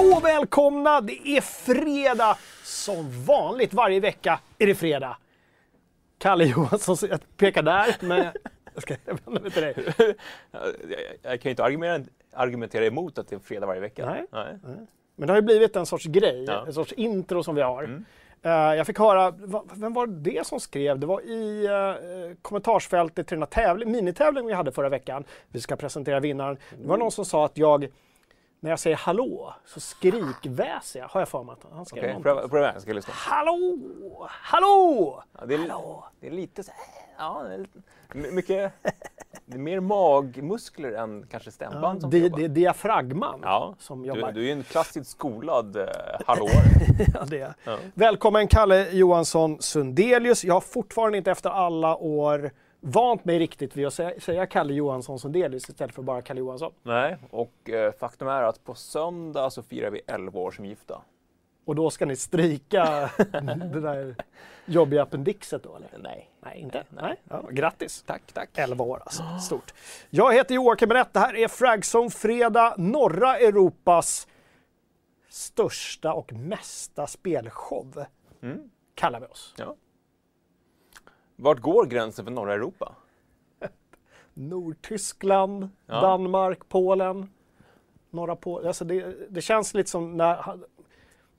Hallå och välkomna! Det är fredag. Som vanligt varje vecka är det fredag. Kalle Johansson, jag pekar där, men jag ska vända mig till dig. jag, kan ju inte argumentera, emot att det är fredag varje vecka. Nej. Nej. Men det har ju blivit en sorts grej, ja. en sorts intro som vi har. Mm. Uh, jag fick höra, vem var det som skrev? Det var i uh, kommentarsfältet till den här tävling, minitävlingen vi hade förra veckan. Vi ska presentera vinnaren. Det var någon som sa att jag när jag säger hallå så skrikväser jag, har jag för mig att han skrev okay, pröva, pröva, jag ska lyssna. Hallå! Hallå! Ja, det, är, hallå! det är lite så ja, det är lite, mycket, det är mer magmuskler än kanske stämband ja, som. Det är diafragman ja, som jobbar. Du, du är ju en klassiskt skolad eh, hallå. ja, det är. Ja. Välkommen Kalle Johansson Sundelius. Jag har fortfarande inte efter alla år vant mig riktigt vid att säga, säga Kalle Johansson som delis istället för bara Kalle Johansson. Nej, och eh, faktum är att på söndag så firar vi 11 år som gifta. Och då ska ni strika det där jobbiga appendixet då eller? Nej. Nej, inte? Nej. nej. Ja, grattis! Tack, tack! 11 år alltså, stort. Jag heter Joakim Brett, det här är Fragzone Fredag, norra Europas största och mesta spelshow. Mm. Kallar vi oss. Ja. Vart går gränsen för norra Europa? Nordtyskland, ja. Danmark, Polen. Norra Polen. Alltså det, det, känns lite som när,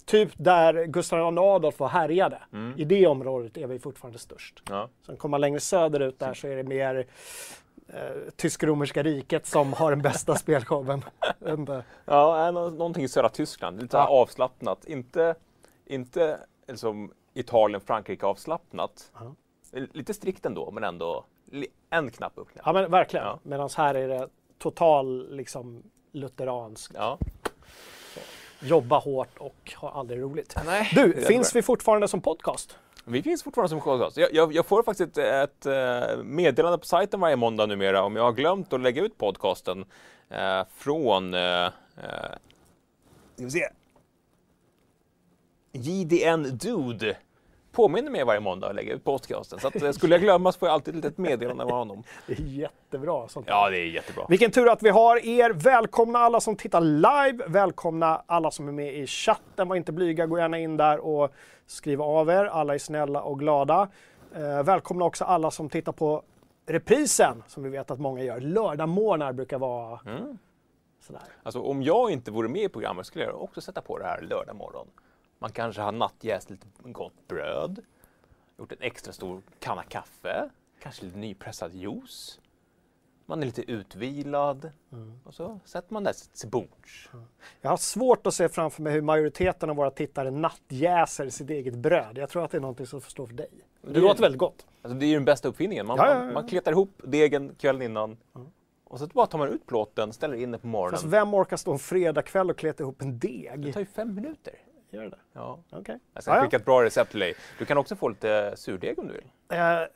typ där Gustav II Adolf var härjade. Mm. I det området är vi fortfarande störst. Ja. Sen kommer man längre söderut där så är det mer eh, Tysk-romerska riket som har den bästa spelshowen. ja, någonting i södra Tyskland, lite ja. avslappnat. Inte, inte liksom Italien, Frankrike avslappnat. Ja. Lite strikt ändå, men ändå en knapp upp. Ja, men verkligen. Ja. Medan här är det total liksom lutheransk. Ja. Jobba hårt och ha aldrig roligt. Nej, du, finns vi fortfarande som podcast? Vi finns fortfarande som podcast. Jag, jag, jag får faktiskt ett, ett, eh, meddelande på sajten varje måndag numera om jag har glömt att lägga ut podcasten eh, från eh, eh, ska vi se. JDN Dude påminner mig varje måndag att lägga ut podcasten. Så att, eh, skulle jag glömma så får jag alltid ett litet meddelande av honom. Det är jättebra. Sånt ja, det är jättebra. Vilken tur att vi har er. Välkomna alla som tittar live. Välkomna alla som är med i chatten. Var inte blyga, gå gärna in där och skriv av er. Alla är snälla och glada. Eh, välkomna också alla som tittar på reprisen, som vi vet att många gör. Lördagmorgnar brukar vara mm. sådär. Alltså om jag inte vore med i programmet skulle jag också sätta på det här lördag morgon. Man kanske har nattjäst lite gott bröd, gjort en extra stor kanna kaffe, kanske lite nypressad juice. Man är lite utvilad mm. och så sätter man det till bords. Mm. Jag har svårt att se framför mig hur majoriteten av våra tittare nattjäser sitt eget bröd. Jag tror att det är något som förstår för dig. Det, det låter väldigt gott. Alltså det är ju den bästa uppfinningen. Man, ja, ja, ja. man kletar ihop degen kvällen innan. Mm. Och så bara tar man ut plåten, ställer in den på morgonen. Fast vem orkar stå en fredagkväll och kleta ihop en deg? Det tar ju fem minuter. Gör det Ja. Okay. Jag ska skicka ett bra recept till dig. Du kan också få lite surdeg om du vill. Eh, eh,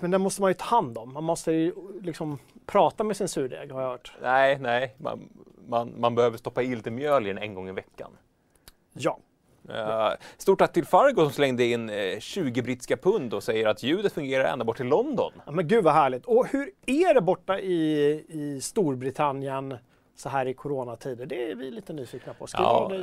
men den måste man ju ta hand om. Man måste ju liksom prata med sin surdeg har jag hört. Nej, nej. Man, man, man behöver stoppa i lite mjöl i den en gång i veckan. Ja. Uh, stort tack till Fargo som slängde in uh, 20 brittiska pund och säger att ljudet fungerar ända bort till London. Ja, men gud vad härligt. Och hur är det borta i, i Storbritannien? Så här i coronatider? Det är vi lite nyfikna på. Skriv ja, i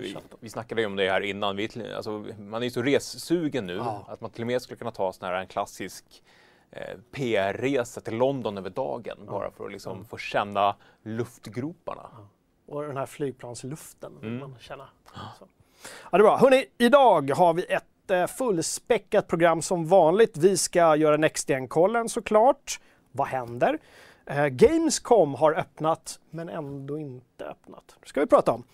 vi, vi snackade ju om det här innan. Vi, alltså, man är ju så ressugen nu ja. att man till och med skulle kunna ta sån här en klassisk eh, PR-resa till London över dagen ja. bara för att liksom mm. få känna luftgroparna. Och den här flygplansluften vill mm. man känna. Så. Ja, det är bra. Hörrni, idag har vi ett eh, fullspäckat program som vanligt. Vi ska göra NextGen-kollen såklart. Vad händer? Eh, Gamescom har öppnat, men ändå inte öppnat. Det ska vi prata om.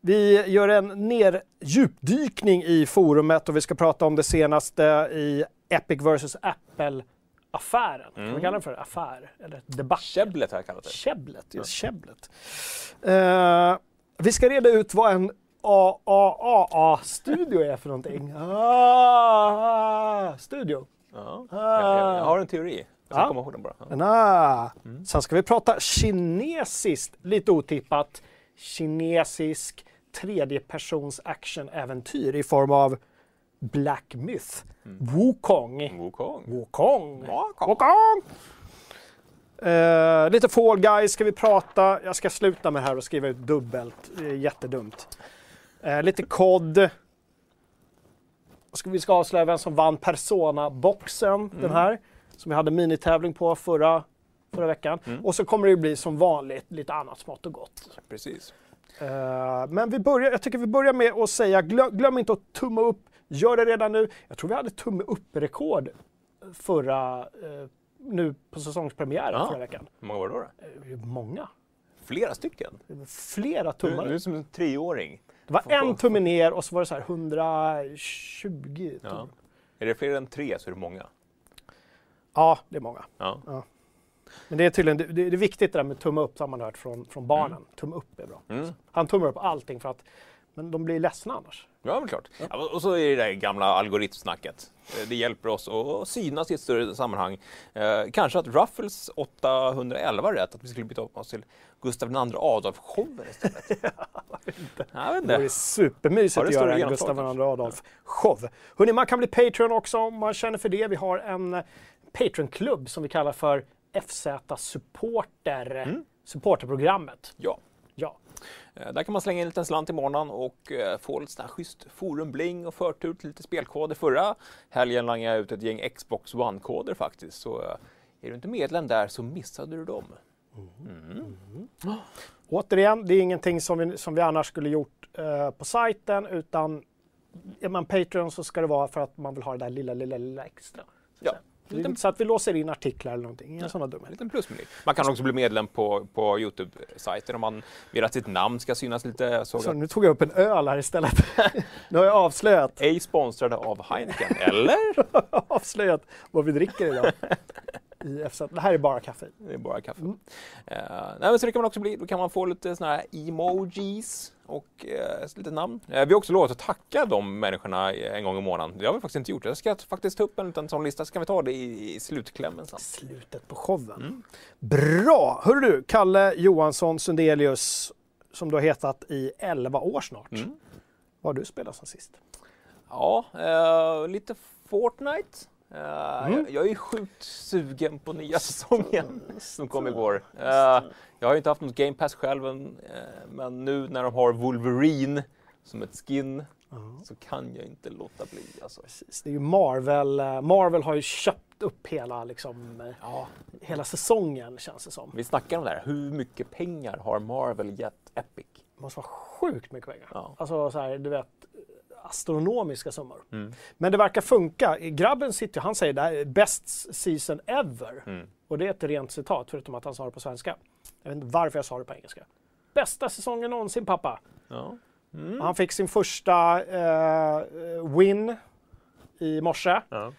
Vi gör en ner djupdykning i forumet och vi ska prata om det senaste i Epic vs Apple-affären. Mm. Kan vi mm. kalla det för affär? Eller debatt? Käbblet har jag kallat det. Käbblet, just käbblet. Uh, vi ska reda ut vad en AAAA-studio är för någonting. Ah, studio. Ja. Ah. Jag, har en teori. Ska komma ihåg den bara. Ja. Mm. Sen ska vi prata kinesiskt, lite otippat, kinesisk tredjepersons actionäventyr i form av Black Myth. Mm. Wukong. Wukong. Wukong. Wukong. Wukong. Eh, lite Fall Guys ska vi prata. Jag ska sluta med det här och skriva ut dubbelt. Det är jättedumt. Eh, lite. Ska vi ska avslöja vem som vann Persona-boxen, den här. Som vi hade minitävling på förra, förra veckan. Och så kommer det ju bli som vanligt lite annat smått och gott. Precis. Eh, men vi börjar, jag tycker vi börjar med att säga, glöm, glöm inte att tumma upp, gör det redan nu. Jag tror vi hade tumme upp-rekord förra, eh, nu på säsongspremiären Ja. förra veckan. Hur många var det då? då? Eh, Många. Flera stycken. Flera Du, tummar. du är som en treåring. Det var en tumme ner och så var det så här 120 Ja. tummar. Är det fler än tre så är det många. Ja, det är många. Ja. Men det är tydligen det, det är viktigt det där med tumme upp, har man hört från, från barnen. Tumme upp är bra. Mm. Han tummar upp allting för att, men de blir ledsna annars. Ja, men klart. Ja, och så är det där gamla algoritmsnacket. Eh, Det hjälper oss att synas i ett större sammanhang. Eh, kanske att Ruffles 811 är rätt, att vi skulle byta upp oss till Gustav II Adolf-showen istället. Jag vet Det vore inte. supermysigt det att göra en Gustav? II Adolf-show. Hörrni, man kan bli Patreon också om man känner för det. Vi har en Patreon-klubb som vi kallar för FZ Supporter. Mm. Supporterprogrammet. Ja. Ja. Eh, Där kan man slänga in en liten slant i månaden och eh, få lite sån här schysst forumbling och förtur till lite spelkoder. Förra helgen langade jag ut ett gäng Xbox One-koder faktiskt. Så eh, är du inte medlem där så missade du dem. Återigen, det är ingenting som vi, som vi annars skulle gjort eh, på sajten utan är man Patreon så ska det vara för att man vill ha det där lilla, lilla, lilla extra. Så, Ja. att säga. Det är inte så att vi låser in artiklar eller någonting. Inga sådana En dumheter. liten plusmeny. Man kan också bli medlem på, på Youtube-sajten om man vill att sitt namn ska synas lite. Så nu tog jag upp en öl här istället. nu har jag avslöjat, ej sponsrade av Heineken, eller? avslöjat vad vi dricker idag. I FZ. Det här är bara kaffe. Det är bara kaffe. Mm. Eh, nej, men så det kan man också bli. Då kan man få lite såna här emojis och uh, lite namn. Eh, vi har också lovat att tacka de människorna en gång i månaden. Det har vi faktiskt inte gjort. Jag ska faktiskt ta upp en liten sån lista så kan vi ta det i, i slutklämmen sen. Slutet på showen. Mm. Bra! Hör du, Kalle Johansson Sundelius, som du har hetat i 11 år snart. Mm. Vad har du spelat sen sist? Ja, eh, lite Fortnite. Eh, Mm. jag, jag är sjukt sugen på nya säsongen som kom igår. Eh, jag har ju inte haft något Game Pass själv än, eh, men nu när de har Wolverine som ett skin så kan jag inte låta bli. Alltså. Precis. Det är ju Marvel. Marvel har ju köpt upp hela, liksom, Ja, hela säsongen känns det som. vi snackar om det här. Hur mycket pengar har Marvel gett Epic? Det måste vara sjukt mycket pengar. Ja. Alltså så här, du vet, astronomiska summor. Mm. Men det verkar funka. Grabben sitter han säger det här är best season ever. Mm. Och det är ett rent citat, förutom att han sa det på svenska. Jag vet inte varför jag sa det på engelska. Bästa säsongen någonsin pappa. Ja. Och Han fick sin första eh, win i morse. Ja.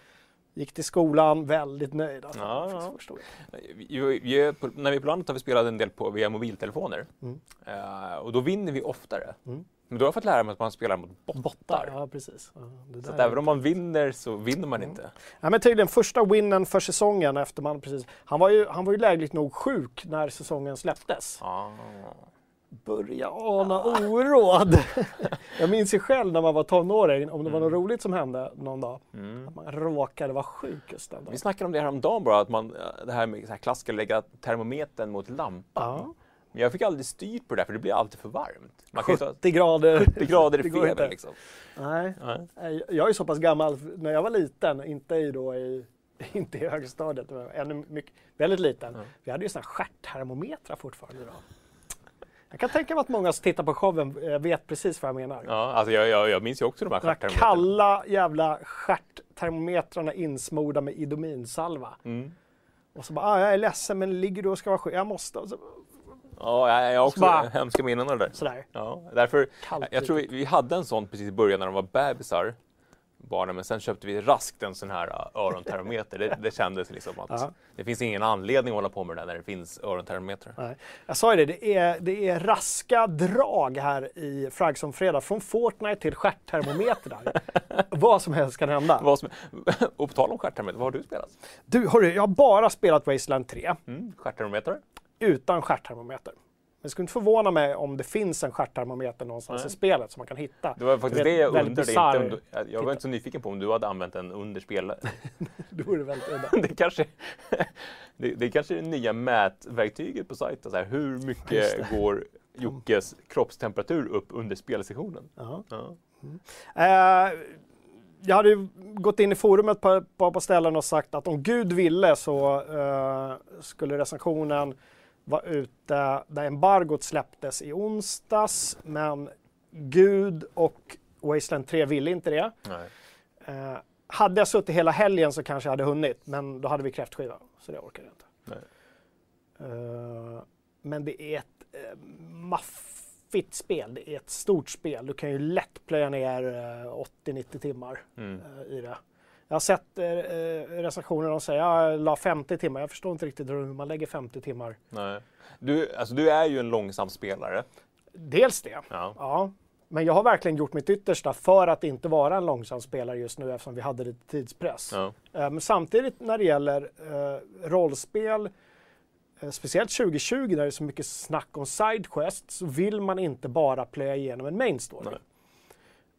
Gick till skolan, väldigt nöjd. Alltså. Ja, ja. Vi, vi, när vi är på landet har vi spelat en del på, via mobiltelefoner. Mm. Eh, och då vinner vi oftare. Mm. Men då har jag fått lära mig att man spelar mot bottar. Bottar. Ja, precis. Ja, Så att även om man vinner så vinner man inte. Ja, men tydligen första winnen för säsongen efter man precis... Han var ju, han var ju lägligt nog sjuk när säsongen släpptes. Ah. Börja ana oråd. jag minns ju själv när man var tonåring, om det var något Mm. roligt som hände någon dag. Mm. Att man råkade vara sjuk just den Vi dagen. snackade om det här om dagen bara, att man, eh, det här med så här klassiska lägga termometern mot lampan. Ja. Men jag fick aldrig styrt på det där, för det blir alltid för varmt. Man kan ju ta 70 grader. 70 grader i feber liksom. Nej, Nej. Jag är så pass gammal. När jag var liten, inte i, då i, inte i högstadiet, men ännu mycket, väldigt liten. Ja. Vi hade ju sådana här stjärttermometrar fortfarande då. Jag kan tänka mig att många som tittar på showen eh, vet precis vad jag menar. Ja, alltså jag, jag, jag minns ju också de här stjärttermometrarna. kalla jävla stjärttermometrarna insmorda med idominsalva. Mm. Och så bara, ah, jag är ledsen men ligger du och ska vara sjuk? Jag måste. Och så, Ja, jag, har också bara- hemska minnen av det där. sådär. Ja, därför, Kallt jag tror vi, vi hade en sån precis i början när de var bebisar, barnen, men sen köpte vi raskt en sån här uh, örontermometer. Det, det kändes liksom att Ja. det finns ingen anledning att hålla på med det där när det finns örontermometrar. Nej. Jag sa ju det, det är, det är raska drag här i Fragson Fredag. Från Fortnite till stjärttermometrar. Vad som helst kan hända. Vad som, och på tal om stjärttermometer, vad har du spelat? Du, hörru, jag har bara spelat Wasteland 3 Mm, stjärttermometer? utan stjärttermometer. Det skulle inte förvåna mig om det finns en stjärttermometer någonstans Nej. i spelet som man kan hitta. Det var faktiskt Du vet, det jag undrade. Inte jag- jag var titta. inte så nyfiken på om du hade använt den under spel. Det vore väldigt udda. det, kanske, det, det kanske är det nya mätverktyget på sajten. Så här, hur mycket går Jockes kroppstemperatur upp under spelsessionen? Ja. Ja. Eh, jag hade ju gått in i forumet på ett par på ställen och sagt att om Gud ville så eh, skulle recensionen vara ute där embargot släpptes i onsdags. Men Gud och Wasteland 3 ville inte det. Eh, hade jag suttit hela helgen så kanske jag hade hunnit, men då hade vi kräftskiva. Så det orkar jag inte. Eh, men det är ett uh, maffigt spel. Det är ett stort spel. Du kan ju lätt plöja ner eh, 80-90 timmar Mm. eh, i det. Jag har sett uh, recensioner som säger att jag la 50 timmar. Jag förstår inte riktigt hur man lägger 50 timmar. Nej. Du, alltså, du är ju en långsam spelare. Dels det, Ja. ja. Men jag har verkligen gjort mitt yttersta för att inte vara en långsam spelare just nu eftersom vi hade lite tidspress. Ja. Eh, Men samtidigt när det gäller eh, rollspel, eh, speciellt 2020 när det är så mycket snack om sidequest, så vill man inte bara plöja igenom en main story.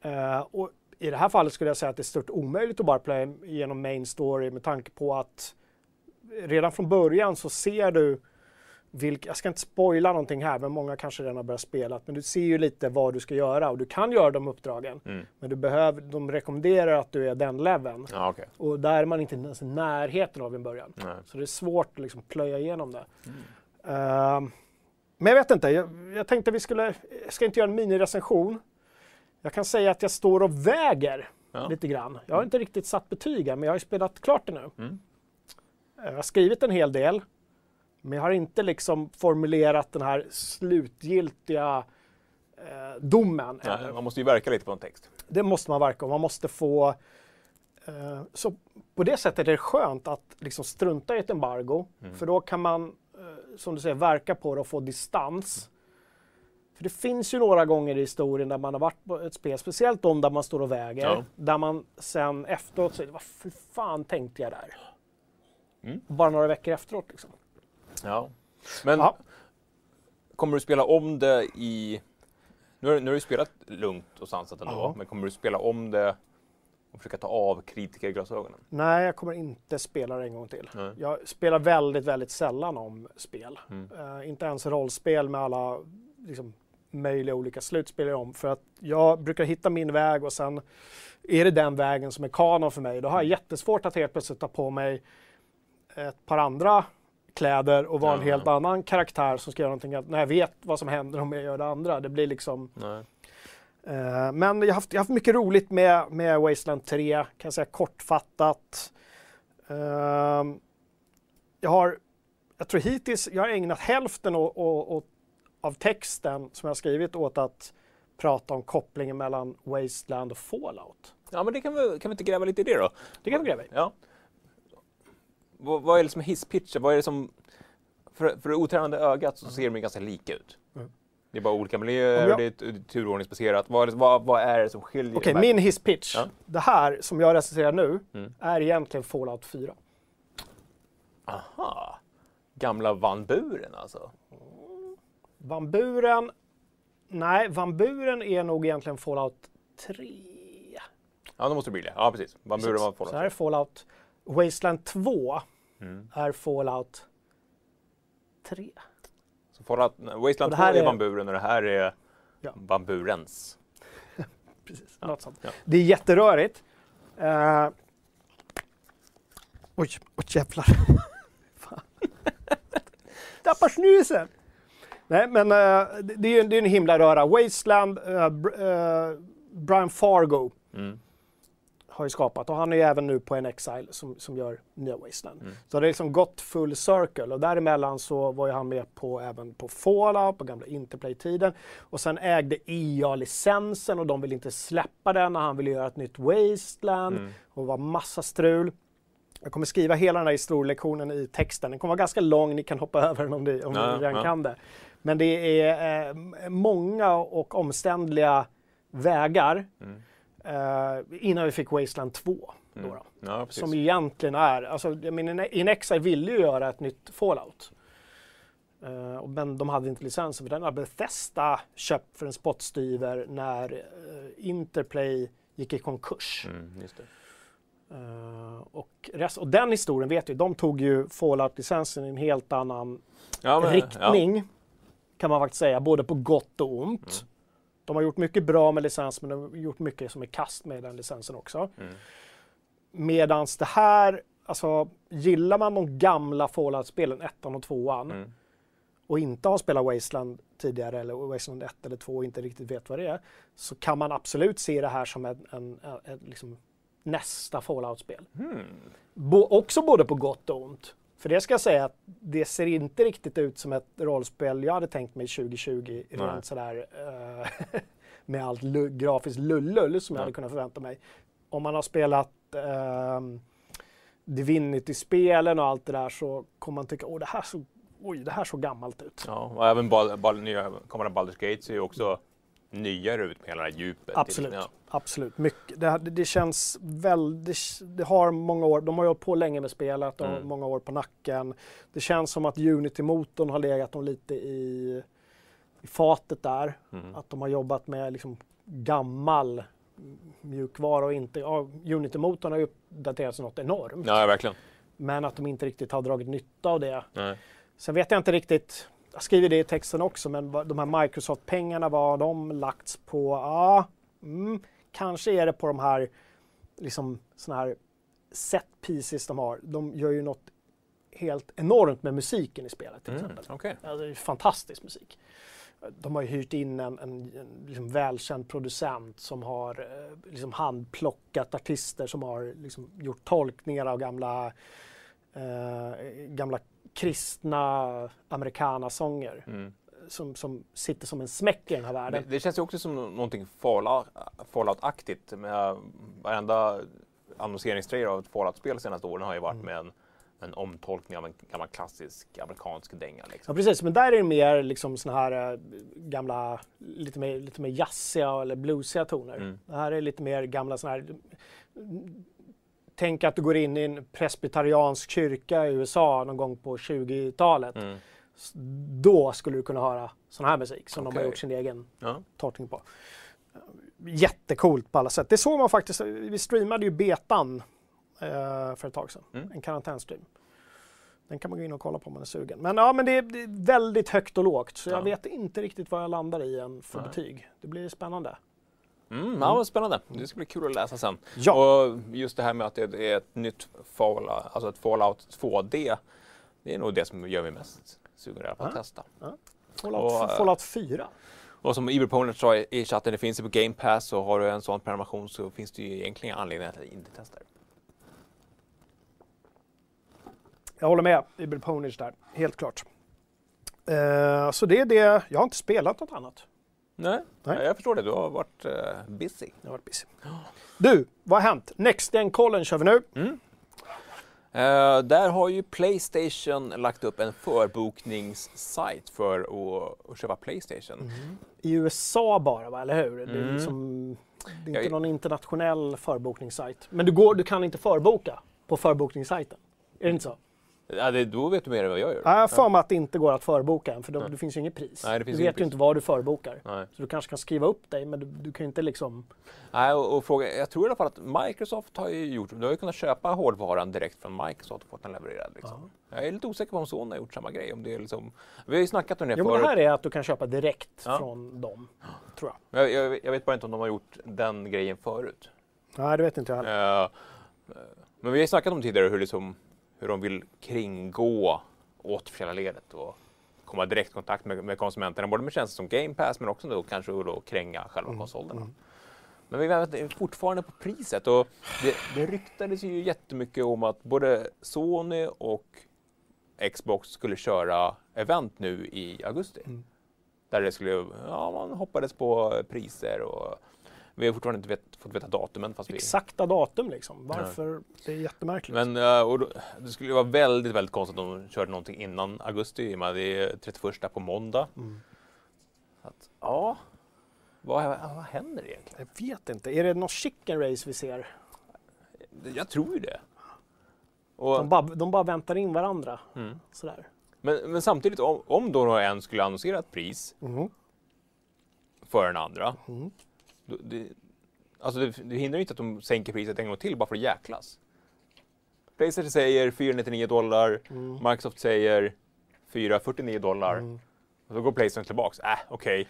Eh, och I det här fallet skulle jag säga att det är stört omöjligt att bara plöja igenom main story med tanke på att redan från början så ser du vilka, jag ska inte spoila någonting här, men många kanske redan har börjat spela, men du ser ju lite vad du ska göra och du kan göra de uppdragen. Mm. Men du behöver, de rekommenderar att du är den leveln. Ja, okej. Och där är man inte ens i närheten av i början. Nej. Så det är svårt att liksom plöja igenom det. Mm. Ehm, men jag vet inte, jag, jag tänkte vi skulle, jag ska inte göra en minirecension. Jag kan säga att jag står och väger Ja. lite grann. Jag har inte riktigt satt betyg än, men jag har ju spelat klart det nu. Mm. Eh, Jag har skrivit en hel del, men jag har inte liksom formulerat den här slutgiltiga eh, domen. Ännu. man måste ju verka lite på en text. Det måste man verka och man måste få... Eh, så på det sättet är det skönt att liksom strunta i ett embargo. Mm. För då kan man, eh, som du säger, verka på det och få distans. För det finns ju några gånger i historien där man har varit på ett spel, speciellt de där man står och väger, Ja. där man sen efteråt säger vad för fan tänkte jag där? Mm. Bara några veckor efteråt liksom. Ja. Men Ja. kommer du spela om det i... Nu har, nu har du spelat lugnt och sansat ändå, Ja. men kommer du spela om det och försöka ta av kritikerglasögonen? Nej, jag kommer inte spela det en gång till. Nej. Jag spelar väldigt, väldigt sällan om spel. Mm. Eh, inte ens rollspel med alla liksom, möjliga olika slut spelar jag om. För att jag brukar hitta min väg och sen är det den vägen som är kanon för mig. Då har jag jättesvårt att helt plötsligt ta på mig ett par andra kläder och vara en Ja, helt ja. annan karaktär som ska göra någonting. När jag vet vad som händer om jag gör det andra. Det blir liksom... Eh, men jag har, haft, jag har haft mycket roligt med, med Wasteland 3, kan jag säga kortfattat. Ehm, jag har, jag tror hittills, jag har ägnat hälften å, å, å, av texten som jag skrivit åt att prata om kopplingen mellan Wasteland och Fallout. Ja, men det kan vi, kan vi inte gräva lite i det då? Det kan vi gräva i. Ja. Vad, vad är det som är hisspitchen? Vad är det som... För, för det otränade ögat så ser de ju ganska lika ut. Mm. Det är bara olika miljöer, jag- det är turordningsbaserat. Vad, vad, vad är det som skiljer? Okej, här? min hisspitch. Ja. Det här som jag recenserar nu Mm. är egentligen Fallout 4. Aha! Gamla Van Buren alltså? Van Buren, nej, Van Buren är nog egentligen Fallout 3. Ja, då måste det bli det. Ja, precis. Van Buren var Så här är Fallout. Wasteland 2 Mm. är Fallout 3. Så Fallout, Wasteland Och det 2 här är är- Van Buren och det här är Ja. Van Burens. Precis, något sånt. Ja. Det är jätterörigt. Uh, oj, oj jävlar. Tappar snusen! Nej, men eh, det, är ju det är en himla röra. Wasteland, Br- eh, Brian Fargo Mm. har ju skapat och han är ju även nu på en Exile som, som gör nya Wasteland. Mm. Så det har liksom gått full circle och däremellan så var ju han med på även på Fallout, på gamla Interplay-tiden. Och sen ägde EA licensen och de ville inte släppa den när han ville göra ett nytt Wasteland. Mm. Och det var massa strul. Jag kommer skriva hela den här historielektionen i texten. Den kommer vara ganska lång, ni kan hoppa över den om, ni, om Ja, ni redan ja. kan det. Men det är eh, många och omständliga vägar Mm. eh, innan vi fick Wasteland 2. Då Mm. då. Ja. Som egentligen är, alltså jag menar, In Exile ville ju göra ett nytt Fallout. Och- men de hade inte licensen för den hade Bethesda köpt för en spottstyver när eh, Interplay gick i konkurs. Mm. Eh, och, rest, och den historien vet vi, de tog ju Fallout-licensen i en helt annan Ja, men- riktning kan man faktiskt säga, både på gott och ont. Mm. De har gjort mycket bra med licens men de har gjort mycket som är kast med den licensen också. Mm. Medans det här, alltså gillar man de gamla Fallout-spelen, ettan och tvåan, Mm. och inte har spelat Wasteland tidigare eller Wasteland 1 eller 2 och inte riktigt vet vad det är, så kan man absolut se det här som en, en, en, en liksom nästa Fallout-spel. Mm. Bo, också både på gott och ont. För det ska jag säga att det ser inte riktigt ut som ett rollspel jag hade tänkt mig 2020, Nej. rent sådär eh, med allt lu- grafiskt lullull som jag Nej. hade kunnat förvänta mig. Om man har spelat eh, Divinity-spelen och allt det där så kommer man tycka, åh det här så, oj, det här såg gammalt ut. Ja, och även Bal- Bal- nya kommande Baldur's Gate ser ju också nyare ut med hela det här djupet. Absolut. Ja. Absolut, mycket. Det, det, känns väldigt, det har många år, de har ju hållit på länge med spelet och har Mm. många år på nacken. Det känns som att Unity-motorn har legat dem lite i, i fatet där. Mm. Att de har jobbat med liksom gammal mjukvara och inte, ja, Unity-motorn har ju uppdaterats något enormt. ja, verkligen. Men att de inte riktigt har dragit nytta av det. Nej. Sen vet jag inte riktigt, jag skriver det i texten också, men de här Microsoft-pengarna, vad har de lagts på? Ja, mm, kanske är det på de här, liksom såna här set pieces de har. De gör ju något helt enormt med musiken i spelet till Mm. exempel. Okej. Ja, det är fantastisk musik. De har ju hyrt in en, en, en liksom välkänd producent som har eh, liksom handplockat artister som har liksom gjort tolkningar av gamla, eh, gamla kristna amerikanasånger Mm. Som, som sitter som en smäck i den här Det, världen. det känns ju också som någonting Fallout- Fallout-aktigt. Med varenda annonseringstrailer av ett Fallout-spel senaste åren har ju varit Mm. med en, en omtolkning av en gammal klassisk amerikansk dänga. Liksom. Ja precis, men där är det mer liksom såna här eh, gamla, lite mer, lite mer jazziga eller bluesiga toner. Mm. Det här är lite mer gamla såna här Tänk att du går in i en presbyteriansk kyrka i USA någon gång på 20-talet. Mm. Då skulle du kunna höra sån här musik som de har gjort sin egen Ja. tolkning på. Jättecoolt på alla sätt. Det såg man faktiskt, vi streamade ju betan eh, för ett tag sedan. Mm. En karantänstream. Den kan man gå in och kolla på om man är sugen. Men ja, men det är, det är väldigt högt och lågt så jag Ja. vet inte riktigt vad jag landar i än för Nej. betyg. Det blir spännande. Mm, ja, vad spännande. Det ska bli kul att läsa sen. Ja, Och just det här med att det är ett nytt Fallout, alltså ett Fallout 2D. Det är nog det som gör mig mest sugen på att testa. Fallout, och, eh, Fallout 4. Och som Iberponent sa i chatten, det finns ju på Game Pass och har du en sån prenumeration så finns det ju egentligen anledning att inte testa det. Jag håller med Ibel Ponish där, helt klart. Eh, så det är det. Jag har inte spelat något annat. Nej, Nej. jag förstår det. Du har varit uh, busy. Jag har varit busy. Du, vad har hänt? Next Gen-kollen kör vi nu. Mm. Eh, där har ju Playstation lagt upp en förbokningssajt för att, att köpa Playstation. I USA bara, va? eller hur? Det är, Mm. liksom, det är inte någon internationell förbokningssajt. Men du, går, du kan inte förboka på förbokningssajten. Är det inte så? Ja, det, då vet du mer än vad jag gör. Ja, Jag för mig att det inte går att förboka än, för då, det finns ju inget pris. Nej, du vet ju pris. inte vad du förbokar. Nej. Så du kanske kan skriva upp dig, men du, du kan ju inte liksom... Nej, och, och fråga, jag tror i alla fall att Microsoft har ju gjort, du har ju kunnat köpa hårdvaran direkt från Microsoft och fått den levererad. Liksom. Jag är lite osäker på om Sony har gjort samma grej. Om det är liksom, vi har ju snackat om det Jo, men förut. det här är att du kan köpa direkt Ja. från dem, tror jag. jag, jag, jag vet bara inte om de har gjort den grejen förut. Nej, det vet inte jag heller. Eh, men vi har ju snackat om tidigare hur, liksom, hur de vill kringgå återförsäljarledet och komma direkt i kontakt med, med konsumenterna, både med tjänster som Game Pass men också då kanske då kränga själva Mm, konsolerna. Men vi väntar fortfarande på priset och det, det ryktades ju jättemycket om att både Sony och Xbox skulle köra event nu i augusti. Mm. Där det skulle, ja man hoppades på priser och vi har fortfarande inte vet, fått veta datumen. Fast vi, Exakta datum liksom. Varför? Det är jättemärkligt. men eh, och då, det skulle ju vara väldigt, väldigt konstigt om de körde någonting innan augusti i och med att det är 31 på måndag. Mm. Att, ja, vad, vad händer egentligen? Jag vet inte. Är det något chicken race vi ser? Jag tror ju det. Och, De bara, de bara väntar in varandra. mm. Sådär. Men, men samtidigt, om, om då en skulle annonsera ett pris Mhm. för den andra. Mm. Det, alltså det, det hindrar ju inte att de sänker priset en gång till bara för att jäklas. Playstation säger 499 dollar, Mm. Microsoft säger 449 dollar. Mm. Och då går Playstation tillbaks. Äh, okej.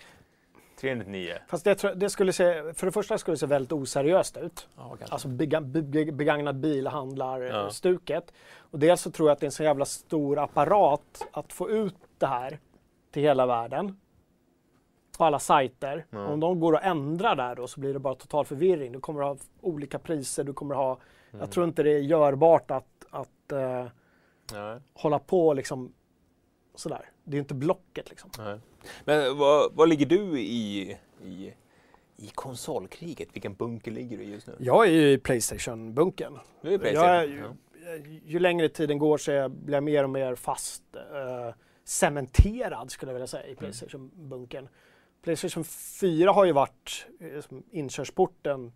399. Fast det, det skulle se, för det första skulle det se väldigt oseriöst ut. Ja. Alltså bega, be, begagnad bilhandlar Ja. stuket. Och dels så tror jag att det är en så jävla stor apparat att få ut det här till hela världen. På alla sajter. Ja. Om de går att ändra där då så blir det bara total förvirring. Du kommer ha olika priser, du kommer ha... Mm. Jag tror inte det är görbart att, att eh, hålla på liksom sådär. Det är inte blocket liksom. nej. Men vad, vad ligger du i, i, i konsolkriget? Vilken bunker ligger du i just nu? Jag är ju i Playstation-bunken. Du är Jag Playstation. är ju, ju längre tiden går så blir jag mer och mer fast eh, cementerad skulle jag vilja säga i Playstation-bunken. Playstation 4 har ju varit eh, som inkörsporten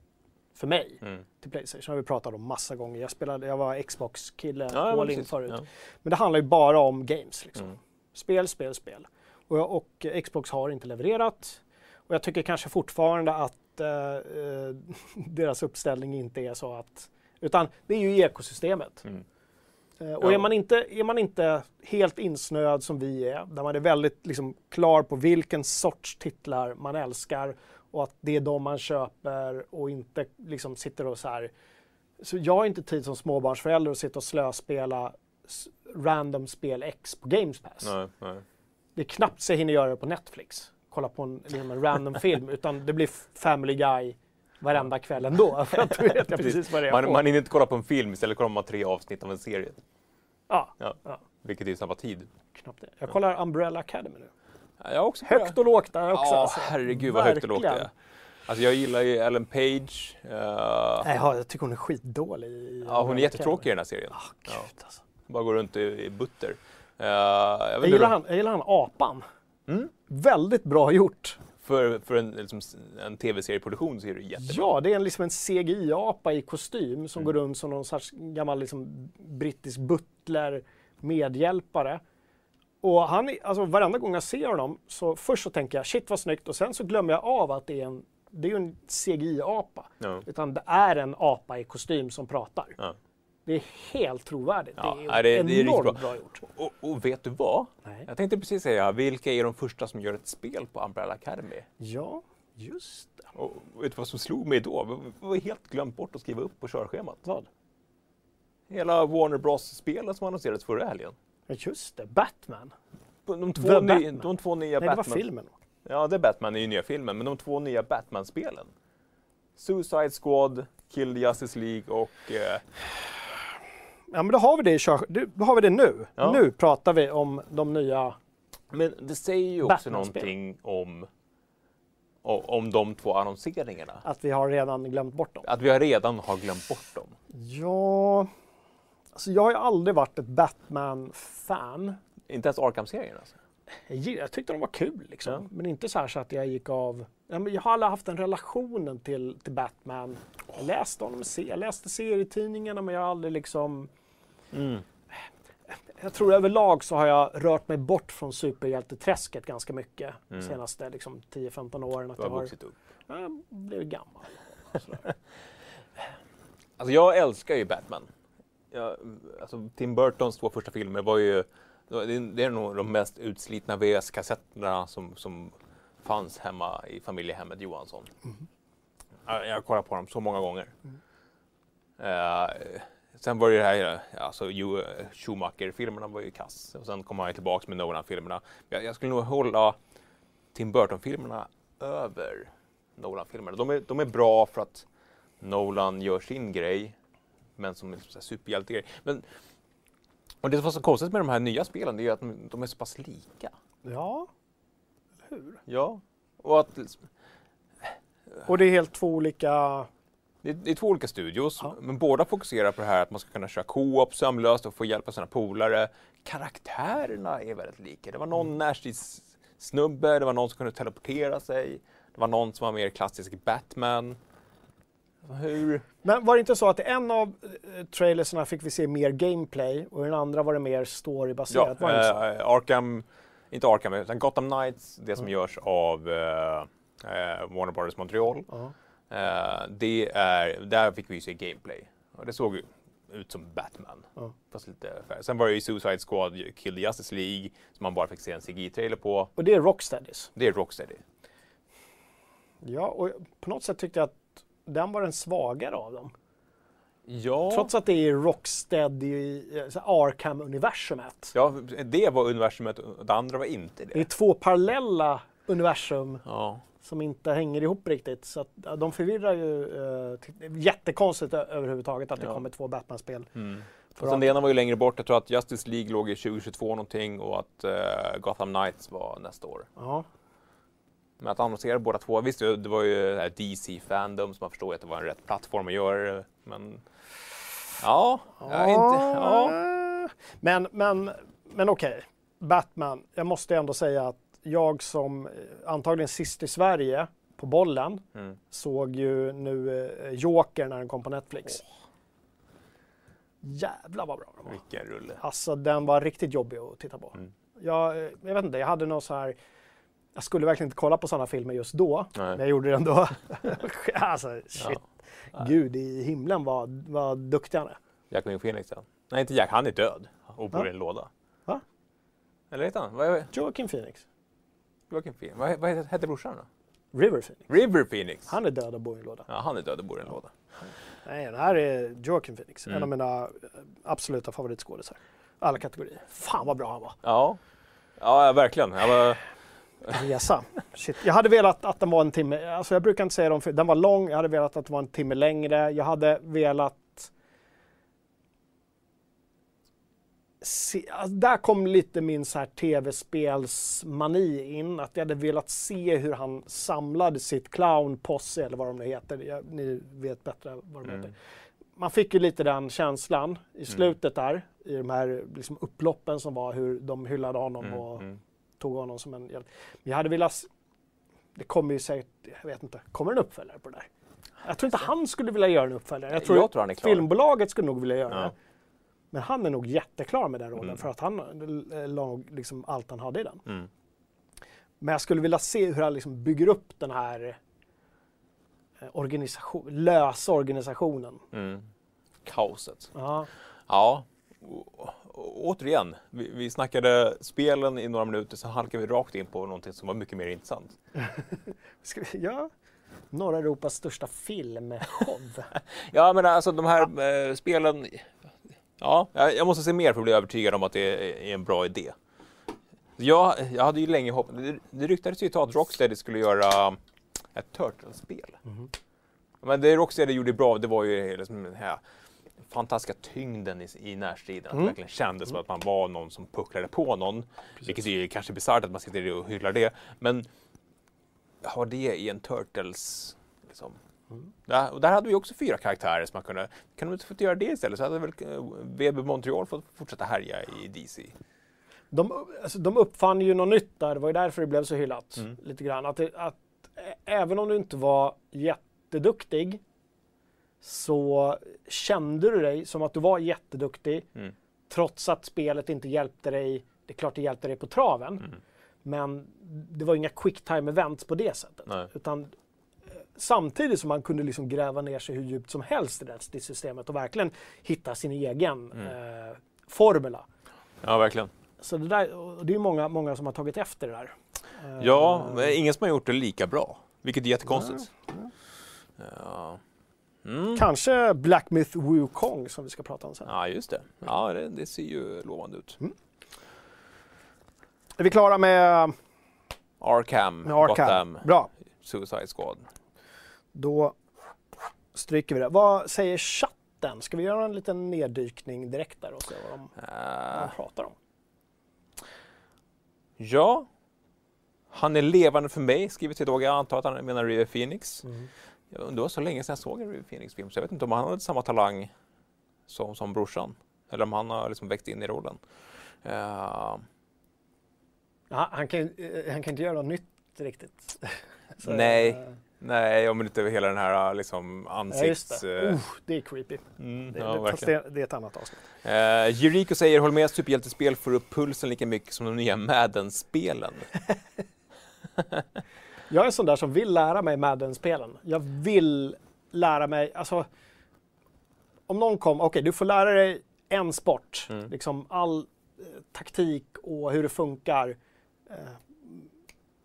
för mig Mm. till Playstation. har vi pratat om massa gånger. Jag, spelade, jag var Xbox-kille Ja, all in förut. Ja. Men det handlar ju bara om games. Liksom. Mm. Spel, spel, spel. Och, jag, och eh, Xbox har inte levererat. Och jag tycker kanske fortfarande att eh, eh, deras uppställning inte är så att... Utan det är ju ekosystemet. Mm. Eh, och är, man inte, är man inte helt insnöad som vi är, där man är väldigt liksom, klar på vilken sorts titlar man älskar och att det är de man köper och inte liksom sitter och så här... Så jag har inte tid som småbarnsförälder att sitta och slöspela random spel X på Games Pass. Nej, nej. Det är knappt så jag hinner göra det på Netflix. Kolla på en, en random film, utan det blir Family Guy varenda kväll ändå. För att då vet precis vad det är Man, man hinner inte kolla på en film, istället kollar man tre avsnitt av en serie. Ja, Ja. Ja. Vilket är snabba tid. knappt det. Jag kollar Umbrella Academy nu. Ja, Jag också Högt och lågt där också. Ja, alltså. herregud vad högt och lågt det är. Verkligen. Alltså jag gillar ju Ellen Page. eh, Nej, ja, jag tycker hon är skitdålig. I ja, hon är jättetråkig i den här serien. Ah, gud, alltså. Bara går runt i, i butter. Eh, jag jag, gillar han, jag gillar han apan. Mm. Väldigt bra gjort. För, för en, liksom, en tv-serieproduktion så är det jättebra. Ja, det är en, liksom en CGI-apa i kostym som Mm. går runt som någon sorts gammal liksom, brittisk butler, medhjälpare. Och han, alltså varenda gång jag ser honom så först så tänker jag shit vad snyggt och sen så glömmer jag av att det är en, det är ju en CGI-apa. Ja. Utan det är en apa i kostym som pratar. Ja. Det är helt trovärdigt. Ja, det är, det- det är enormt bra. bra. gjort. Och, och vet du vad? Nej. Jag tänkte precis säga, vilka är de första som gör ett spel på Umbrella Academy? Ja, just det. Och vet du vad som slog mig då? Vi var helt glömt bort att skriva upp på körschemat. Vad? Hela Warner Bros-spelen som annonserades förra helgen. Ja, just det. Batman. De The två, ny, Batman. de två nya Nej, det var Batman... filmen. Ja, det är Batman i nya filmen, men de två nya Batman-spelen. Suicide Squad, Kill the Justice League och... Eh, Ja, men då har vi det, i kör... då har vi det nu. Ja. Nu pratar vi om de nya... men det säger ju också någonting om, om de två annonseringarna. Att vi har redan glömt bort dem. Att vi har redan har glömt bort dem. Ja... Alltså jag har ju aldrig varit ett Batman-fan. Inte ens Arkham-serien alltså. Jag, tyckte de var kul liksom. Ja. Men inte så så att jag gick av... Jag har aldrig haft den relationen till, till Batman. Jag läste honom, jag läste serietidningarna men jag har aldrig liksom... Jag tror överlag så har jag rört mig bort från superhjälteträsket ganska mycket de Mm. senaste liksom, 10-15 åren. Att Du jag har har vuxit upp. jag blivit gammal. Alltså jag älskar ju Batman. Jag, alltså Tim Burtons två första filmer var ju... Det är- nog de mest utslitna VHS-kassetterna som, som fanns hemma i familjehemmet Johansson. Ja, Jag har kollat på dem så många gånger. Eh, sen var det det här, alltså Ju- Schumacher-filmerna var ju kass. Och sen kom han ju tillbaks med Nolan-filmerna. Jag, jag skulle nog hålla Tim Burton-filmerna över Nolan-filmerna. De är, de är bra för att Nolan gör sin grej, men som en superhjältegrej. Men, och det som var så konstigt med de här nya spelen, det är ju att de, de är så pass lika. Ja, hur? Ja. Och att Och det är helt två olika... det, är, det är två olika studios, Ja. men båda fokuserar på det här att man ska kunna köra co-op sömlöst och få hjälp av sina polare. Karaktärerna är väldigt lika. Det var någon närstridssnubbe, det var någon som kunde teleportera sig, det var någon som var mer klassisk Batman. Hur? Men var det inte så att i en av eh, trailersarna fick vi se mer gameplay och i den andra var det mer Ja, storybaserat? var inte så? eh, Arkham, inte Arkham, utan Gotham Knights, det som Mm. görs av eh, Warner Brothers Montreal. Ja. Eh, det är, där fick vi ju se gameplay. Och det såg ut som Batman. Ja. Fast lite färre. Sen var det ju Suicide Squad, Kill the Justice League, som man bara fick se en CGI-trailer på. Och det är Rocksteadys. Det är Rocksteady. Ja, och på något sätt tyckte jag att den var den svagare av dem. Ja. Trots att det är Rocksteady, eh, Arkham-universumet. ja, det var universumet och det andra var inte Det är det. två parallella universum Ja. Som inte hänger ihop riktigt. Så att, de förvirrar ju. Eh, det jättekonstigt överhuvudtaget att det Ja. kommer två Batman-spel. Mm. Och sen det ena var ju längre bort. Jag tror att Justice League låg i 2022 någonting och att eh, Gotham Knights var nästa år. Ja. Men att annonsera båda två, visst det var ju det här DC-fandom så man förstår ju att det var en rätt plattform att göra det. Men ja, ja. inte, ja. Men, men, men okej, Batman. Jag måste ändå säga att jag som eh, antagligen sist i Sverige på bollen Mm. såg ju nu eh, Joker när den kom på Netflix. Jävlar vad bra den var. Vilken rulle. Alltså den var riktigt jobbig att titta på. Mm. Jag, eh, jag vet inte, jag hade någon så här jag skulle verkligen inte kolla på sådana filmer just då, Nej. men jag gjorde det ändå. alltså shit, Ja. gud i himlen vad, vad duktig han är. Jacqueline Phoenix ja. Nej inte Jack, han är död och bor Ja. i en låda. Va? Eller heter han? Vad Joaquin Phoenix, Joaquin Phoenix? Vad, vad heter, heter brorsan då? River Phoenix. River Phoenix. Han är död och bor i en låda. Ja, han är död och bor i en låda. Nej, det här är Joaquin Phoenix, en Mm. av mina eh, absoluta favoritskådisar. Alla kategorier. Fan vad bra han var. Ja, ja ja, verkligen. Jag var, Resa. Shit. Jag hade velat att den var en timme, alltså jag brukar inte säga dem, för den var lång, jag hade velat att den var en timme längre. Jag hade velat Se, alltså där kom lite min så här tv-spelsmani in, att jag hade velat se hur han samlade sitt clownposse eller vad de nu heter. Jag, ni vet bättre vad de Mm. heter. Man fick ju lite den känslan i slutet där, i de här liksom upploppen som var hur de hyllade honom mm, och mm. tog honom som en hjälte. Men jag hade velat... Det kommer ju säkert, jag vet inte, kommer en uppföljare på det där? Jag tror inte han skulle vilja göra en uppföljare. Jag tror, Jag tror filmbolaget skulle nog vilja göra Ja. Men han är nog jätteklar med den rollen Mm. för att han eh, la liksom allt han hade i den. Mm. Men jag skulle vilja se hur han liksom bygger upp den här eh, organisation, lösa organisationen. Mm. Kaoset. Ja. Ja, å- återigen. Vi, vi snackade spelen i några minuter, så halkade vi rakt in på någonting som var mycket mer intressant. Ja. Norra Europas största filmshow. Ja, men alltså de här eh, spelen. Ja, jag måste se mer för att bli övertygad om att det är en bra idé. Jag, jag hade ju länge hoppat. Det, det ryktades ju att Rocksteady skulle göra ett Turtles-spel. Men det Rocksteady gjorde bra, det var ju liksom den här fantastiska tyngden i, i närstriden. Att det Mm. verkligen kändes som att man var någon som pucklade på någon. Vilket är kanske bisarrt att man sitter och hyllar det. Men ha det i en Turtles... Liksom. Där, och där hade vi också fyra karaktärer som man kunde... Kan de inte fått göra det istället så hade väl eh, VB Montreal fått fortsätta härja i DC. De, alltså, de uppfann ju något nytt där, det var ju därför det blev så hyllat. Mm. Lite grann. Att, att även om du inte var jätteduktig så kände du dig som att du var jätteduktig Mm. trots att spelet inte hjälpte dig. Det är klart det hjälpte dig på traven. Mm. Men det var inga quick time events på det sättet. Nej. Utan eh, samtidigt som man kunde liksom gräva ner sig hur djupt som helst i det systemet och verkligen hitta sin egen Mm. eh, formula. Ja, verkligen. Så det, där, det är många, många som har tagit efter det där. Ja, men ingen som har gjort det lika bra. Vilket är jättekonstigt. Ja, mm. Kanske Black Myth Wukong som vi ska prata om sen. ja just det. Ja, det, det ser ju lovande ut. Är vi klara med, Arkham, Arkham? Gotham, Bra, Suicide Squad. Då stryker vi det. Vad säger chatten? Ska vi göra en liten neddykning direkt där och se vad de, vad Uh, de pratar om? ja, han är levande för mig, skriver till Jag antar att han menar River Phoenix. Ja, Det var så länge sedan jag såg en River Phoenix-film så jag vet inte om han hade samma talang som, som brorsan. Eller om han har liksom växt in i rollen. Uh, Ja, han, kan, eh, han kan inte göra något nytt riktigt. Så, Nej. eh, Nej, om inte hela den här liksom Ja, ansikts... det. eh, Uh, det är creepy. mm, Det, ja, det, det, det är ett annat avsnitt. Eh, Jericho säger, håll med, superhjältespel får upp pulsen lika mycket som de nya Madden-spelen. Jag är en sån där som vill lära mig Madden-spelen. Jag vill lära mig, alltså om någon kom, okej du får lära dig en sport, Mm. liksom all eh, taktik och hur det funkar eh,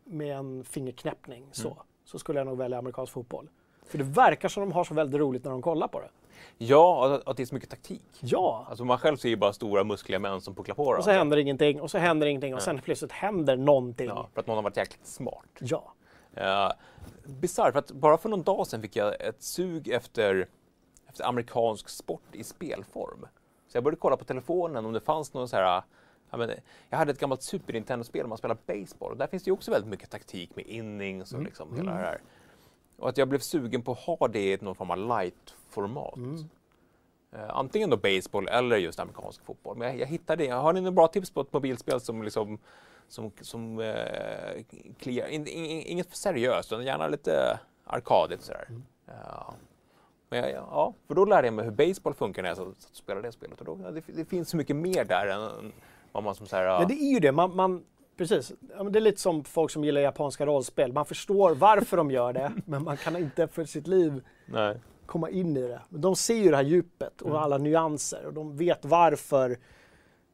med en fingerknäppning så, Mm. Så skulle jag nog välja amerikansk fotboll. För det verkar som de har så väldigt roligt när de kollar på det. Ja, att, att det är så mycket taktik. Ja! Alltså man själv ser ju bara stora muskliga män som pucklar på Och så varandra. händer ingenting och så händer ingenting och sen plötsligt händer någonting. Ja, för att någon har varit jäkligt smart. ja. Uh, Bisarrt, för att bara för någon dag sedan fick jag ett sug efter, efter amerikansk sport i spelform. Så jag började kolla på telefonen om det fanns någon så här jag, men, jag hade ett gammalt Super Nintendo-spel där man spelar baseball och där finns det ju också väldigt mycket taktik med innings och Mm. liksom hela det här. Och att jag blev sugen på att ha det i någon form av light-format. Mm. Eh, antingen då baseball eller just amerikansk fotboll. Men jag, jag hittade det. Har ni några bra tips på ett mobilspel som liksom som, som eh, kliar, in, in, inget för seriöst, utan gärna lite arkadigt sådär. Mm. Ja. Men jag, ja, för då lärde jag mig hur baseball funkar när jag satt och spelade det spelet. Och då, ja, det, det finns så mycket mer där än vad man som så här, Ja, det är ju det. Man, man, precis. Ja, det är lite som folk som gillar japanska rollspel. Man förstår varför de gör det, men man kan inte för sitt liv nej. komma in i det. Men De ser ju det här djupet och alla nyanser och de vet varför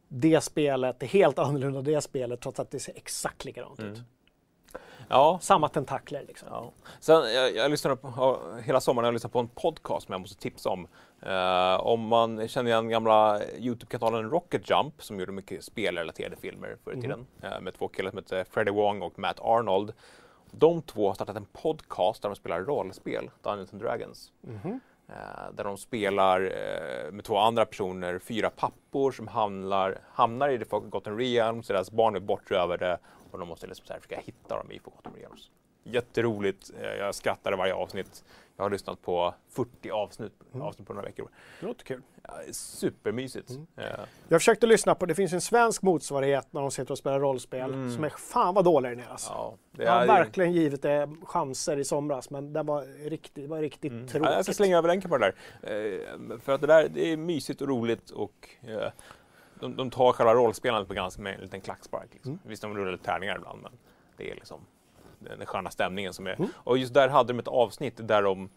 det spelet är helt annorlunda det spelet trots att det ser exakt likadant ut. Ja, Samma tentakler liksom. Ja. Sen, jag, jag lyssnade på, hela sommaren jag lyssnat på en podcast som jag måste tipsa om. Eh, om man känner igen gamla Youtube-kanalen Rocket Jump som gjorde mycket spelrelaterade filmer förr i tiden. eh, med två killar som heter Freddie Wong och Matt Arnold. De två har startat en podcast där de spelar rollspel, Dungeons and Dragons. Eh, där de spelar eh, med två andra personer, fyra pappor som hamnar, hamnar i The Forgotten Realms, deras barn är bortrövade och de måste liksom så här försöka hitta dem i Forgotten Realms. Jätteroligt, eh, jag skrattade varje avsnitt. Jag har lyssnat på 40 avsnitt, avsnitt på några veckor. Det låter kul. Ja, det är supermysigt. Eh, Jag försökte lyssna på, det finns en svensk motsvarighet när de sitter och spelar rollspel som är fan vad dålig den är alltså. ja, det Jag har verkligen givit det chanser i somras men den var riktigt, det var riktigt tråkigt. Ja, jag ska slänga över länken på det där. Eh, för att det där det är mysigt och roligt och eh, de, de tar själva rollspelandet på ganska med en liten klackspark. Liksom. Visst, de rullar lite tärningar ibland, men det är liksom den sköna stämningen som är. Och just där hade de ett avsnitt där de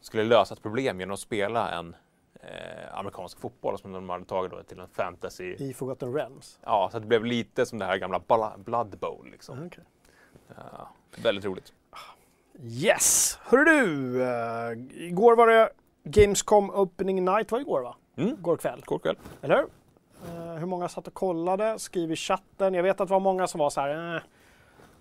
skulle lösa ett problem genom att spela en eh, amerikansk fotboll som de hade tagit då till en fantasy. I Forgotten Realms. Ja, så det blev lite som det här gamla Blood Bowl. Liksom. Okej. Ja, väldigt roligt. Yes! Hörru du! eh, igår var det Gamescom Opening Night, var igår va? Mm. Igår kväll, God kväll. eller hur? Eh, hur många satt och kollade? Skriv i chatten. Jag vet att det var många som var så här, eh,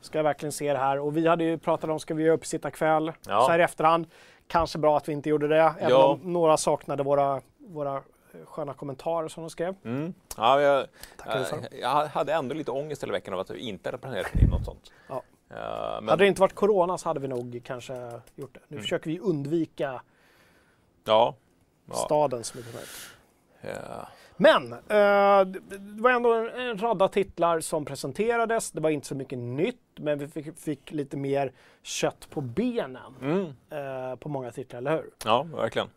ska jag verkligen se det här? Och vi hade ju pratat om, ska vi göra uppsittarkväll? Ja. Så här i efterhand. Kanske bra att vi inte gjorde det, även Ja. om några saknade våra, våra eh, sköna kommentarer som de skrev. Mm. Ja, jag, Tackar för. jag, jag hade ändå lite ångest hela veckan av att vi inte hade planerat in något sånt. Ja. Eh, men, Hade det inte varit corona så hade vi nog kanske gjort det. Nu Mm. försöker vi undvika ja, ja, staden så mycket som möjligt. Ja. Men eh, det det var ändå en, en radda titlar som presenterades. Det var inte så mycket nytt, men vi fick, fick lite mer kött på benen Mm. eh, på många titlar, eller hur? ja verkligen.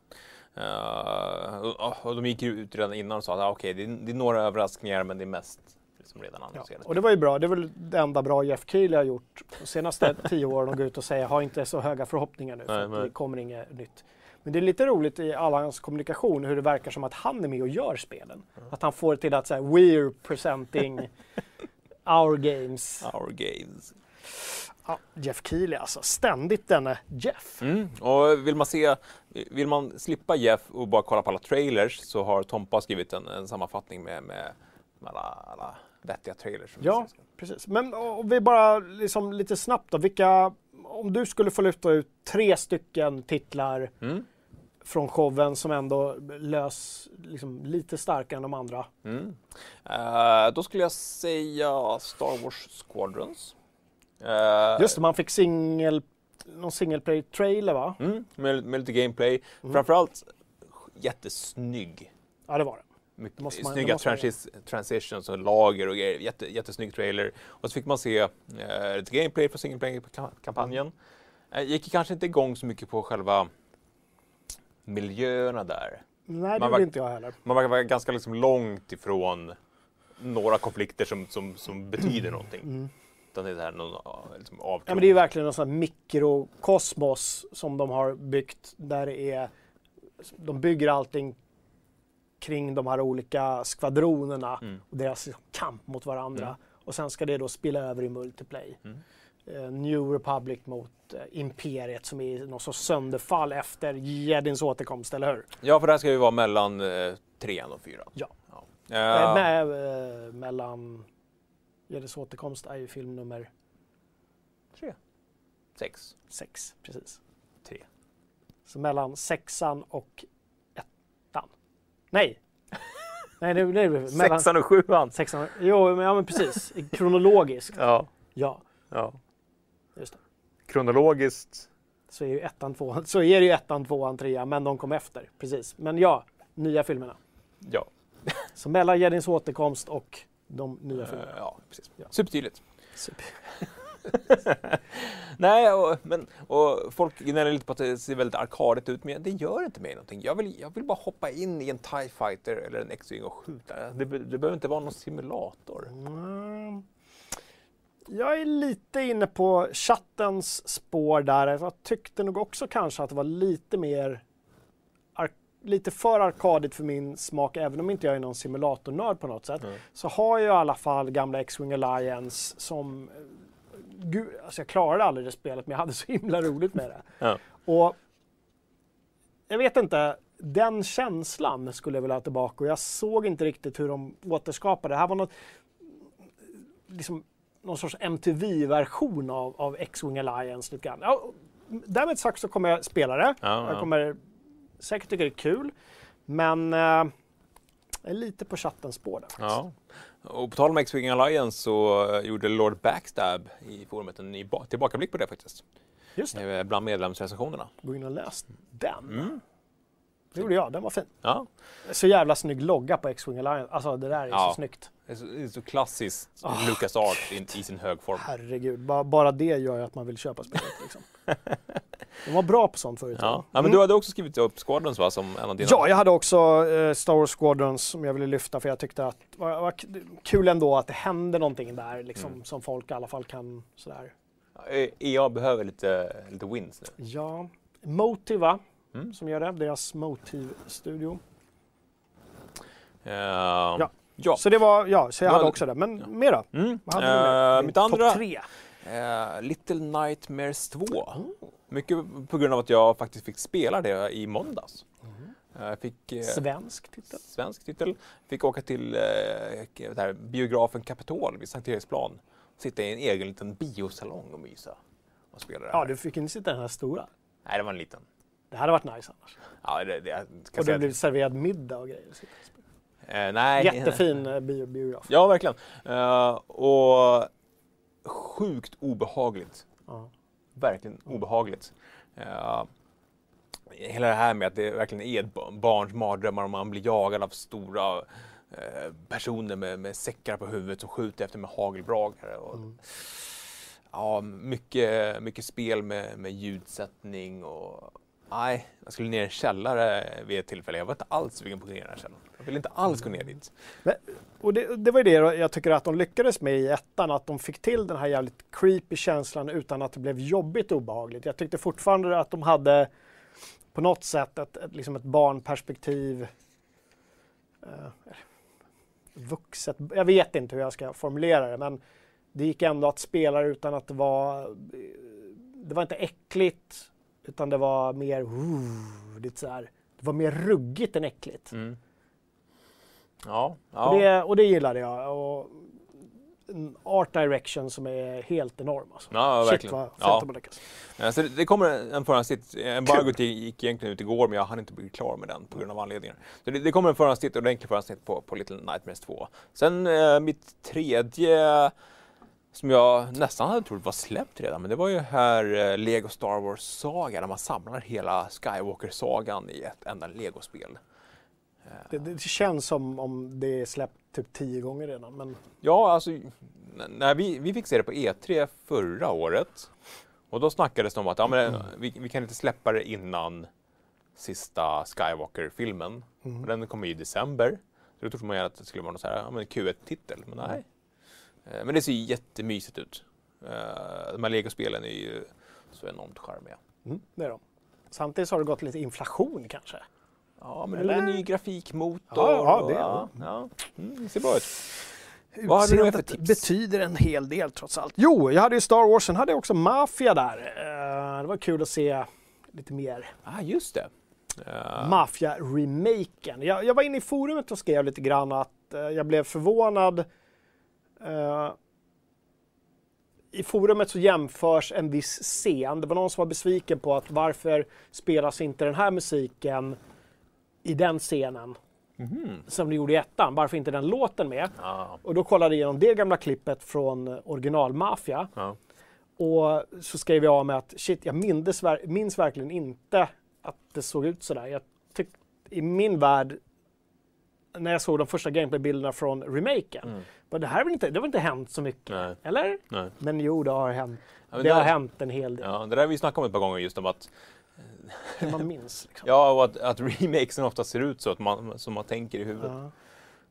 Eh, och, de gick ut redan innan och sa att ah, okej, det, är- det är några överraskningar men det är mest liksom redan Ja. annonserat. Och det var ju bra. Det är väl det enda bra Jeff Keely har gjort de senaste tio åren att gå ut och säga ha inte så höga förhoppningar nu för Nej, nej. det kommer inget nytt. Men det är lite roligt i all hans kommunikation hur det verkar som att han är med och gör spelen. Att han får till att säga we're presenting our games. Our games. Ja, Jeff Keely alltså, ständigt denne Jeff. Mm. Och vill man se, vill man slippa Jeff och bara kolla på alla trailers så har Tompa skrivit en, en sammanfattning med, med, med alla, alla vettiga trailers. Ja, precis. Men om vi bara liksom lite snabbt då, vilka, om du skulle få lyfta ut tre stycken titlar Mm. från showen som ändå lös liksom, lite starkare än de andra. Mm. Eh, då skulle jag säga Star Wars Squadrons. Eh, Just det, man fick single, någon single play trailer va? Mm, med, med lite gameplay. Mm. Framförallt jättesnygg. Ja, det var det. Mycket, måste man- snygga transis, transitions och lager och grejer. Jätte, jättesnygg trailer. Och så fick man se eh, gameplay från single play-kampanjen. Jag gick kanske inte igång så mycket på själva miljöerna där. Nej, det Man gjorde var- inte jag heller. Man verkar vara ganska liksom långt ifrån några konflikter som, som, som betyder någonting. Mm. Utan det är här någon liksom. Ja, men det är verkligen en sån mikrokosmos som de har byggt där det är, de bygger allting kring de här olika skvadronerna Mm. och deras liksom kamp mot varandra. Mm. Och sen ska det då spilla över i multiplay. Mm. Eh, New Republic mot eh, Imperiet som är någon sorts sönderfall efter Jedins återkomst, eller hur? Ja, för det här ska ju vara mellan eh, trean och fyran. Ja. ja. Eh, med, mellan Jedins återkomst är ju film nummer Tre. Sex. sex, precis. Tre. Så mellan sexan och. Nej! Nej, det, det, mellan Sexan och sjuan. sexan. Jo, men, ja, men precis. Kronologiskt. Ja. Ja, ja. just det. Kronologiskt. Så är ju ettan, tvåan, så är det ju ettan, tvåan, trean, men de kom efter. Precis. Men ja, nya filmerna. Ja. Så mellan Jedins återkomst och de nya Eh, filmerna. ja, precis. Ja. Supertydligt. Super. Nej, och, men, och folk gnäller lite på att det ser väldigt arkadigt ut, men det gör inte mig någonting. Jag vill, jag vill bara hoppa in i en TIE Fighter eller en X-Wing och skjuta. Det, det behöver inte vara någon simulator. Mm. Jag är lite inne på chattens spår där. Jag tyckte nog också kanske att det var lite mer lite för arkadigt för min smak, även om inte jag är någon simulatornörd på något sätt. Mm. Så har jag i alla fall gamla X-Wing Alliance som... Gud, alltså jag klarade aldrig det spelet, men jag hade så himla roligt med det. Ja. Och jag vet inte, den känslan skulle jag vilja ha tillbaka och jag såg inte riktigt hur de återskapade det. här var något, liksom, någon sorts MTV-version av, av X-Wing Alliance. Lite grann. Ja, därmed sagt så kommer jag spela det. Ja, Jag ja. kommer säkert tycka det är kul. Men eh, jag är lite på chattens spår där. faktiskt. Ja. Och på tal om X-Wing Alliance så eh, gjorde Lord Backstab i forumet en ny ba- tillbakablick på det faktiskt. Just det, Eh, Bland medlemsrecensionerna. gå in och läs den. Mm. Det gjorde jag, den var fin. Ja, Så jävla snygg logga på X-Wing Alliance. Alltså det där är Ja. så snyggt. Det är så, klassiskt Ah, Lucas Art i, i sin hög form. Herregud, bara, bara det gör ju att man vill köpa spelet. Liksom. De var bra på sånt förut. Ja. ja, men Mm. du hade också skrivit upp Squadrons va, som en av dina? Ja, jag hade också eh, Star Wars Squadrons som jag ville lyfta för jag tyckte att det var, var kul ändå att det hände någonting där liksom, Mm. som folk i alla fall kan sådär. EA behöver lite, lite wins nu. Ja, Motiva Mm. som gör det, deras Motive-studio. Eh, ja. Ja. Så det var, ja, så jag hade också det. Men ja. mer då? Mm. Vad hade? Din mitt andra, tre? eh, Little Nightmares 2. Oh. Mycket på grund av att jag faktiskt fick spela det i måndags. Mm. Fick eh, Svensk titel. svensk titel. Fick åka till här, biografen Kapitol vid Sankt Eriksplan. Sitta i en egen liten biosalong och mysa. Och spela det här. Ja, du fick inte sitta i den här stora. Nej, det var en liten. Det hade varit nice annars. Ja, det, det, Och det blev serverad middag och grejer. Eh, nej. Jättefin eh, bio, biograf. Ja, verkligen. Eh, och sjukt obehagligt. Ja. Verkligen obehagligt. Eh, hela det här med att det verkligen är ett ba- barns mardrömmar om man blir jagad av stora eh, personer med, med säckar på huvudet som skjuter efter med hagelbragare. Och, Mm. Ja, mycket, mycket spel med, med ljudsättning och Nej, jag skulle ner i en källare vid ett tillfälle. Jag var inte alls sugen på att gå ner i den här källaren. Jag ville inte alls gå ner dit. Och det, det var ju det jag tycker att de lyckades med i ettan, att de fick till den här jävligt creepy känslan utan att det blev jobbigt och obehagligt. Jag tyckte fortfarande att de hade på något sätt ett, ett, liksom ett barnperspektiv. Eh, vuxet, jag vet inte hur jag ska formulera det, men det gick ändå att spela utan att det var det var inte äckligt utan det var mer uh, lite så här, det var mer ruggigt än äckligt. Mm. Ja, Och, ja. det, och det gillade jag. Och en art direction som är helt enorm. Alltså. ja Shit verkligen. vad fett Ja. de har lyckats. Ja, så det, det kommer en förhandstitt. Embargot gick egentligen ut igår men jag hann inte bli klar med den på grund av anledningar. Så det, det kommer en förhandstitt, ordentlig förhandstitt på, på Little Nightmares 2. Sen eh, mitt tredje som jag nästan hade trott var släppt redan, men det var ju här eh, Lego Star Wars Saga där man samlar hela Skywalker-sagan i ett enda Lego-spel. Det, det känns som om det är släppt typ tio gånger redan. Men Ja, alltså när vi, vi fick se det på E3 förra året Och då snackades det om att ja, men, vi, vi kan inte släppa det innan sista Skywalker-filmen. Mm. Den kommer ju i december. Så då trodde man ju att det skulle vara någon så här, ja, men Q1-titel, men nej. Eh, Men det ser ju jättemysigt ut. Eh, De här legospelen är ju så enormt charmiga. Mm, det är de. Samtidigt har det gått lite inflation kanske. Ja, men Eller? det är en ny grafikmotor. Ja, ja, det- ja, ja. Mm, det ser bra ut. Utseendet tips? betyder en hel del trots allt. Jo, jag hade ju Star Wars, sen hade jag också Mafia där. Eh, Det var kul att se lite mer Ah, just det. Eh, Mafia-remaken. Jag, jag var inne i forumet och skrev lite grann att jag blev förvånad. Eh, I forumet så jämförs en viss scen. Det var någon som var besviken på att varför spelas inte den här musiken i den scenen mhm. som de gjorde i ettan? Varför inte den låten med? Ja, Och då kollade jag igenom det gamla klippet från original Mafia. ja. Och så skrev jag med att shit, jag minns, minns verkligen inte att det såg ut sådär. Jag tyck, I min värld, när jag såg de första gameplaybilderna från remaken, Mm. men det här väl inte, det har väl inte hänt så mycket? Nej. Eller? Nej. Men jo, det har hänt. Ja, men det har hänt en hel del. Ja, det där har vi snackat om ett par gånger just om att, Hur man minns. Liksom. ja, och att, att remakesen ofta ser ut så att man, som man tänker i huvudet. Ja.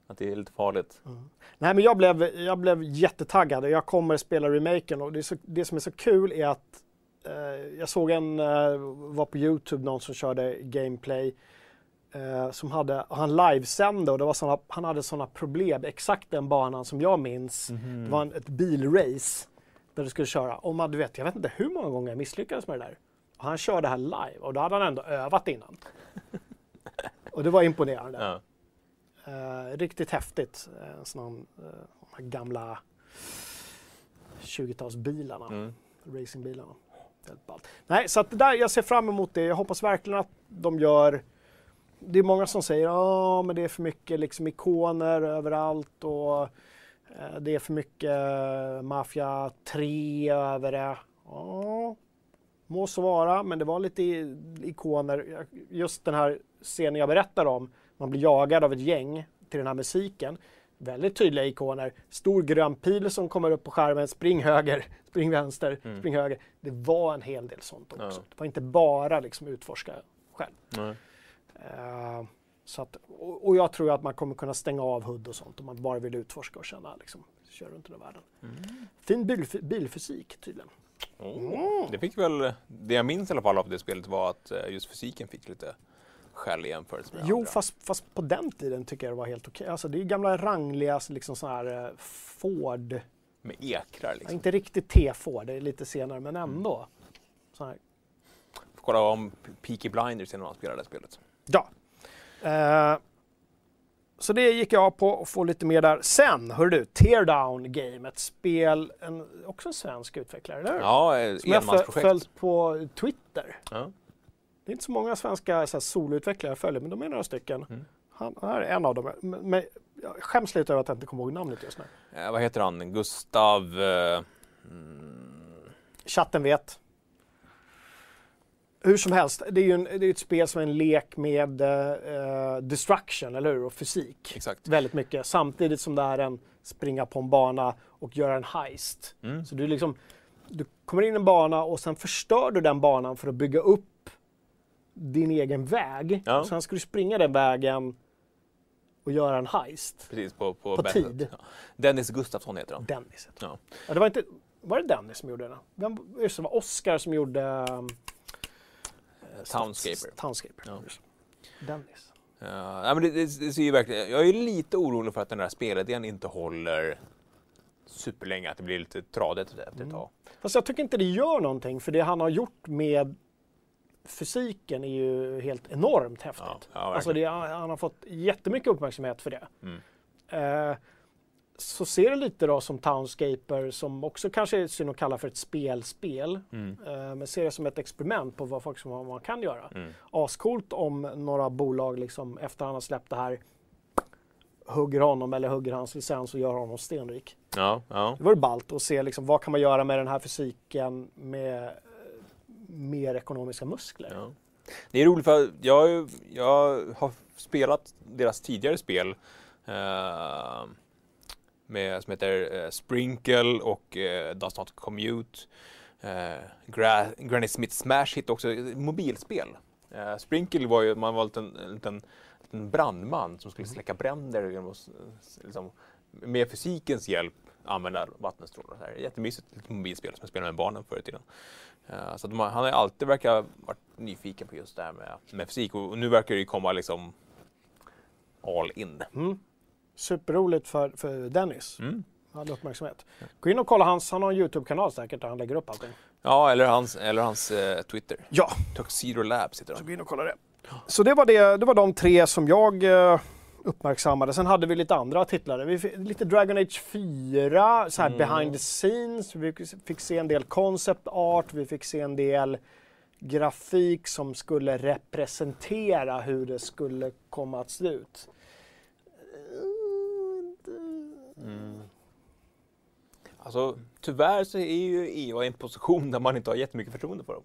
Att det är lite farligt. Nej, men jag blev, jag blev jättetaggad och jag kommer spela remaken och det, så, det som är så kul är att eh, jag såg en, eh, var på Youtube någon som körde gameplay eh, som hade, han livesände och det var såna, han hade sådana problem, exakt den banan som jag minns. Det var en, ett bilrace där du skulle köra och man, du vet, jag vet inte hur många gånger jag misslyckades med det där. Och han körde här live och då hade han ändå övat innan. och det var imponerande. Ja. Eh, riktigt häftigt. Sån, uh, de här gamla 20-talsbilarna, Mm. racingbilarna. Nej, så att det där, jag ser fram emot det. Jag hoppas verkligen att de gör... Det är många som säger att men det är för mycket liksom, ikoner överallt och eh, det är för mycket uh, Mafia 3 över det. Ja, må så vara, men det var lite ikoner. Just den här scenen jag berättar om, man blir jagad av ett gäng till den här musiken. Väldigt tydliga ikoner. Stor grön pil som kommer upp på skärmen. Spring höger, spring vänster, Mm. spring höger. Det var en hel del sånt också. Ja. Det var inte bara liksom utforska själv. Nej. Eh, så att, och, och jag tror att man kommer kunna stänga av HUD och sånt om man bara vill utforska och känna liksom, kör runt i världen. Mm. Fin bilf- bilfysik tydligen. Oh. Det fick väl, det jag minns i alla fall av det spelet var att eh, just fysiken fick lite skäll i jämförelse med Jo, andra. fast, fast på den tiden tycker jag det var helt okej. Alltså det är gamla rangliga liksom så här eh, Ford, Med ekrar ja, liksom. inte riktigt T-Ford, det är lite senare men Mm. ändå. Så här. Får kolla om Peaky Blinders innan man spelar det spelet. Ja. Eh, så det gick jag på och få lite mer där. Sen, hör du, Teardown Game, ett spel, en, också en svensk utvecklare, eller hur? Ja, eh, Som jag enmansprojekt. följt på Twitter. Ja. Det är inte så många svenska så här, soloutvecklare jag följer, men de är några stycken. Mm. Han, han är en av dem. Men, men jag skäms lite över att jag inte kommer ihåg namnet just nu. Eh, vad heter han? Gustav... Eh, mm, Chatten vet. Hur som helst, det är ju en, det är ett spel som är en lek med eh, destruction, eller hur? Och fysik. exakt. Väldigt mycket. Samtidigt som det är en springa på en bana och göra en heist. Mm. Så du liksom, du kommer in i en bana och sen förstör du den banan för att bygga upp din egen väg. Ja. Och sen ska du springa den vägen och göra en heist. Precis, på, på, På tid. Ja. Dennis Gustafsson heter han. Dennis. heter Ja. det. Ja, det var inte, var det Dennis som gjorde den? Vem, just det, var Oscar som gjorde Townscaper. Townscaper. Ja. Dennis. Ja, nej, men det, det, det ser ju verkligen, jag är lite orolig för att den där spelidén inte håller superlänge, att det blir lite tradigt efter Mm. ett tag. Fast jag tycker inte det gör någonting för det han har gjort med fysiken är ju helt enormt häftigt. Ja, ja, alltså det, han har fått jättemycket uppmärksamhet för det. Mm. Eh, så ser det lite då som Townscaper som också kanske är synd att kalla för ett spelspel. Mm. Eh, men ser det som ett experiment på vad, folk vad man kan göra. Mm. Ascoolt om några bolag liksom efter han har släppt det här hugger honom eller hugger hans licens och gör honom stenrik. Ja, ja. Det vore ballt att se liksom, vad kan man göra med den här fysiken med eh, mer ekonomiska muskler. Ja. Det är roligt för jag, jag har spelat deras tidigare spel eh, med, som heter eh, Sprinkle och eh, Does Not Commute. Eh, Gra- Granny Smith Smash Hit också, mobilspel. Eh, Sprinkle var ju, man var en liten, en liten, brandman som skulle släcka bränder genom att liksom, med fysikens hjälp använda vattenstrålar. Så här. Jättemysigt litet mobilspel som jag spelade med barnen förr i tiden. Eh, så man, han har alltid verkat varit nyfiken på just det här med, med fysik och, och nu verkar det ju komma liksom all in. Mm. Superroligt för, för Dennis. Mm. Han hade uppmärksamhet. Gå in och kolla hans, han har en YouTube-kanal säkert där han lägger upp allting. Ja, eller hans, eller hans eh, Twitter. Ja, Tuxedo Labs heter så de. gå in och kolla det. Så det var, det, det var de tre som jag eh, uppmärksammade. Sen hade vi lite andra titlar. Vi fick, lite Dragon Age 4, så här Mm. behind the scenes. Vi fick se en del concept art, vi fick se en del grafik som skulle representera hur det skulle komma att se ut. Mm. Alltså, tyvärr så är ju EA i en position där man inte har jättemycket förtroende för dem.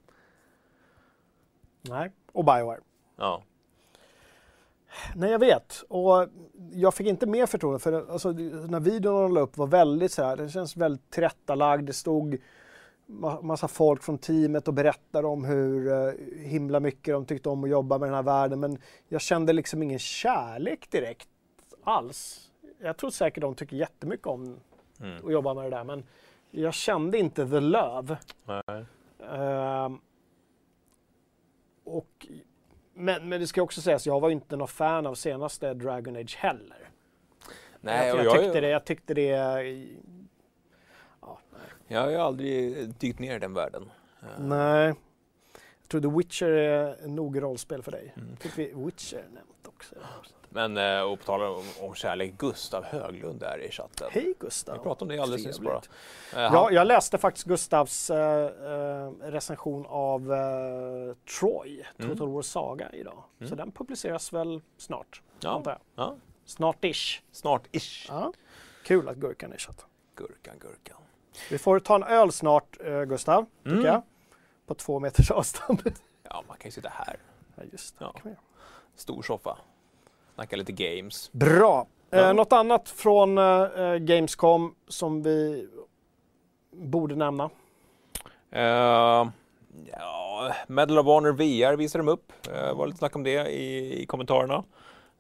Nej, och Bioware. Ja. Nej, jag vet. Och jag fick inte mer förtroende för det, alltså, när videon de la upp var väldigt så här, det känns väldigt tillrättalagd. Det stod ma- massa folk från teamet och berättade om hur eh, himla mycket de tyckte om att jobba med den här världen. Men jag kände liksom ingen kärlek direkt alls. Jag tror säkert de tycker jättemycket om Mm. att jobba med det där, men jag kände inte the love. Ehm, och, men, men det ska också sägas, jag var inte någon fan av senaste Dragon Age heller. Nej, jag, jag, jag, tyckte det, jag, tyckte det... Ja, jag har ju aldrig dykt ner i den världen. Eh, nej. Jag tror The Witcher är nog rollspel för dig. Mm. Fick vi Witcher nämnt också? Men, eh, och på tal om, om kärlek, Gustav Höglund är i chatten. Hej Gustav! Vi pratade om det alldeles nyss bara. Eh, Ja, jag läste faktiskt Gustavs eh, eh, recension av eh, Troy, Mm. Total War Saga idag. Så Mm. den publiceras väl snart, Ja. antar jag. ja, Snart-ish. snart-ish. Ja. Kul att Gurkan är i chatten. Gurkan, gurkan. Vi får ta en öl snart, eh, Gustav, tycker Mm. jag. På två meters avstånd. Ja, man kan ju sitta här. ja, just det. Ja. Stor soffa. Snacka lite games. Bra. Ja. Eh, något annat från eh, Gamescom som vi borde nämna? Uh, ja, Medal of Honor VR visade de upp. Uh, var lite snack om det i, i kommentarerna.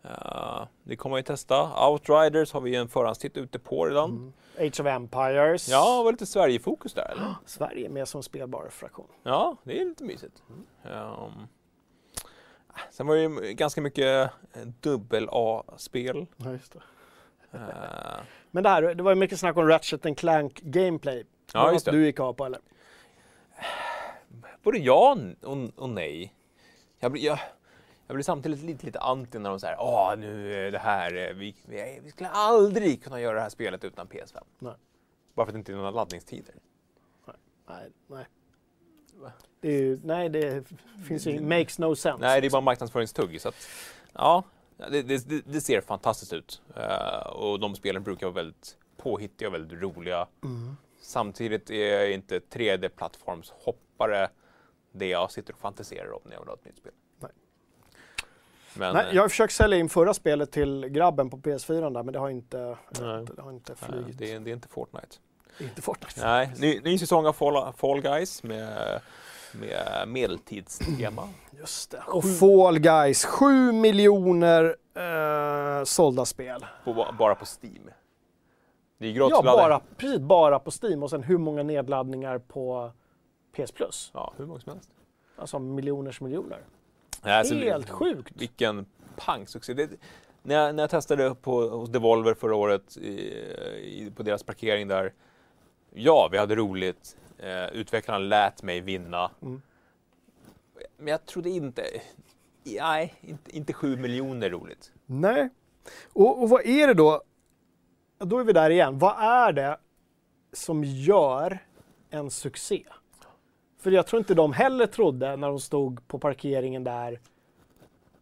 Uh, det kommer vi testa. Outriders har vi en förhandstitt ute på redan. Mm. Age of Empires. Ja, var lite Sverige-fokus där eller? Sverige med som spelbar fraktion. Ja, det är lite mysigt. Um, sen var det ju ganska mycket eh, dubbel-A-spel. Ja, just det. Uh, Men det, här, det var ju mycket snack om Ratchet and Clank Gameplay. Ja, Var just det. du gick av på eller? både ja och, och nej. Jag blir, jag, jag blir samtidigt lite, lite anti när de säger åh nu är det här, eh, vi, vi, vi skulle aldrig kunna göra det här spelet utan PS5. Nej. Bara för att det inte är några laddningstider. Nej, nej. Va? Det ju, nej, det finns ju makes no sense. Nej, det är bara marknadsföringstugg. Så att, ja, det, det, det- ser fantastiskt ut. Eh, och de spelen brukar vara väldigt påhittiga och väldigt roliga. Mm. Samtidigt är jag inte 3D-plattformshoppare det jag sitter och fantiserar om när jag vill ha ett nytt spel. Nej. Men, Nej, eh, jag har försökt sälja in förra spelet till grabben på PS4 där, men det har inte, det har inte flugit. det, det är inte Fortnite. Inte Fortnite. Nej, ny, ny säsong av Fall, Fall Guys med, med medeltidstema. Just det. Och Fall Guys, 7 miljoner eh, sålda spel. På, bara på Steam. Det är gratis Ja, bara, precis bara på Steam och sen hur många nedladdningar på PS Plus. Ja, hur många som helst. Alltså miljoners miljoner. Nej, alltså, Helt sjukt. Vilken pangsuccé. Det, när, jag, när jag testade på, hos Devolver förra året i, i, på deras parkering där. Ja, vi hade roligt. Eh, utvecklarna lät mig vinna. Mm. Men jag trodde inte... Nej, inte, inte sju miljoner roligt. Nej. Och, och vad är det då? Då är vi där igen. Vad är det som gör en succé? För jag tror inte de heller trodde när de stod på parkeringen där.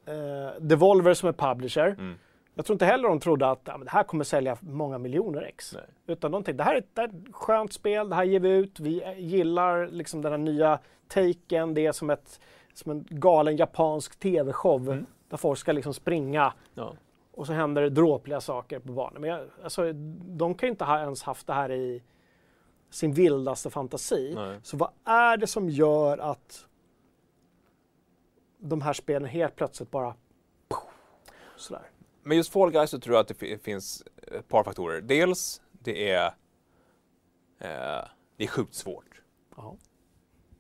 Eh, Devolver som är publisher. Mm. Jag tror inte heller de trodde att ja, det här kommer sälja många miljoner ex. Nej. Utan de tänkte det här är ett, det här är ett skönt spel, det här ger vi ut. Vi eh, gillar liksom den här nya taken. Det är som, ett, som en galen japansk tv-show Mm. där folk ska liksom springa Ja. och så händer det dråpliga saker på banan. Men jag, alltså, de kan ju inte ha ens haft det här i sin vildaste fantasi. Nej. Så vad är det som gör att de här spelen helt plötsligt bara sådär. Men just Fall Guys så tror jag att det fi- finns ett par faktorer. Dels, det är, eh, det är sjukt svårt. Ja.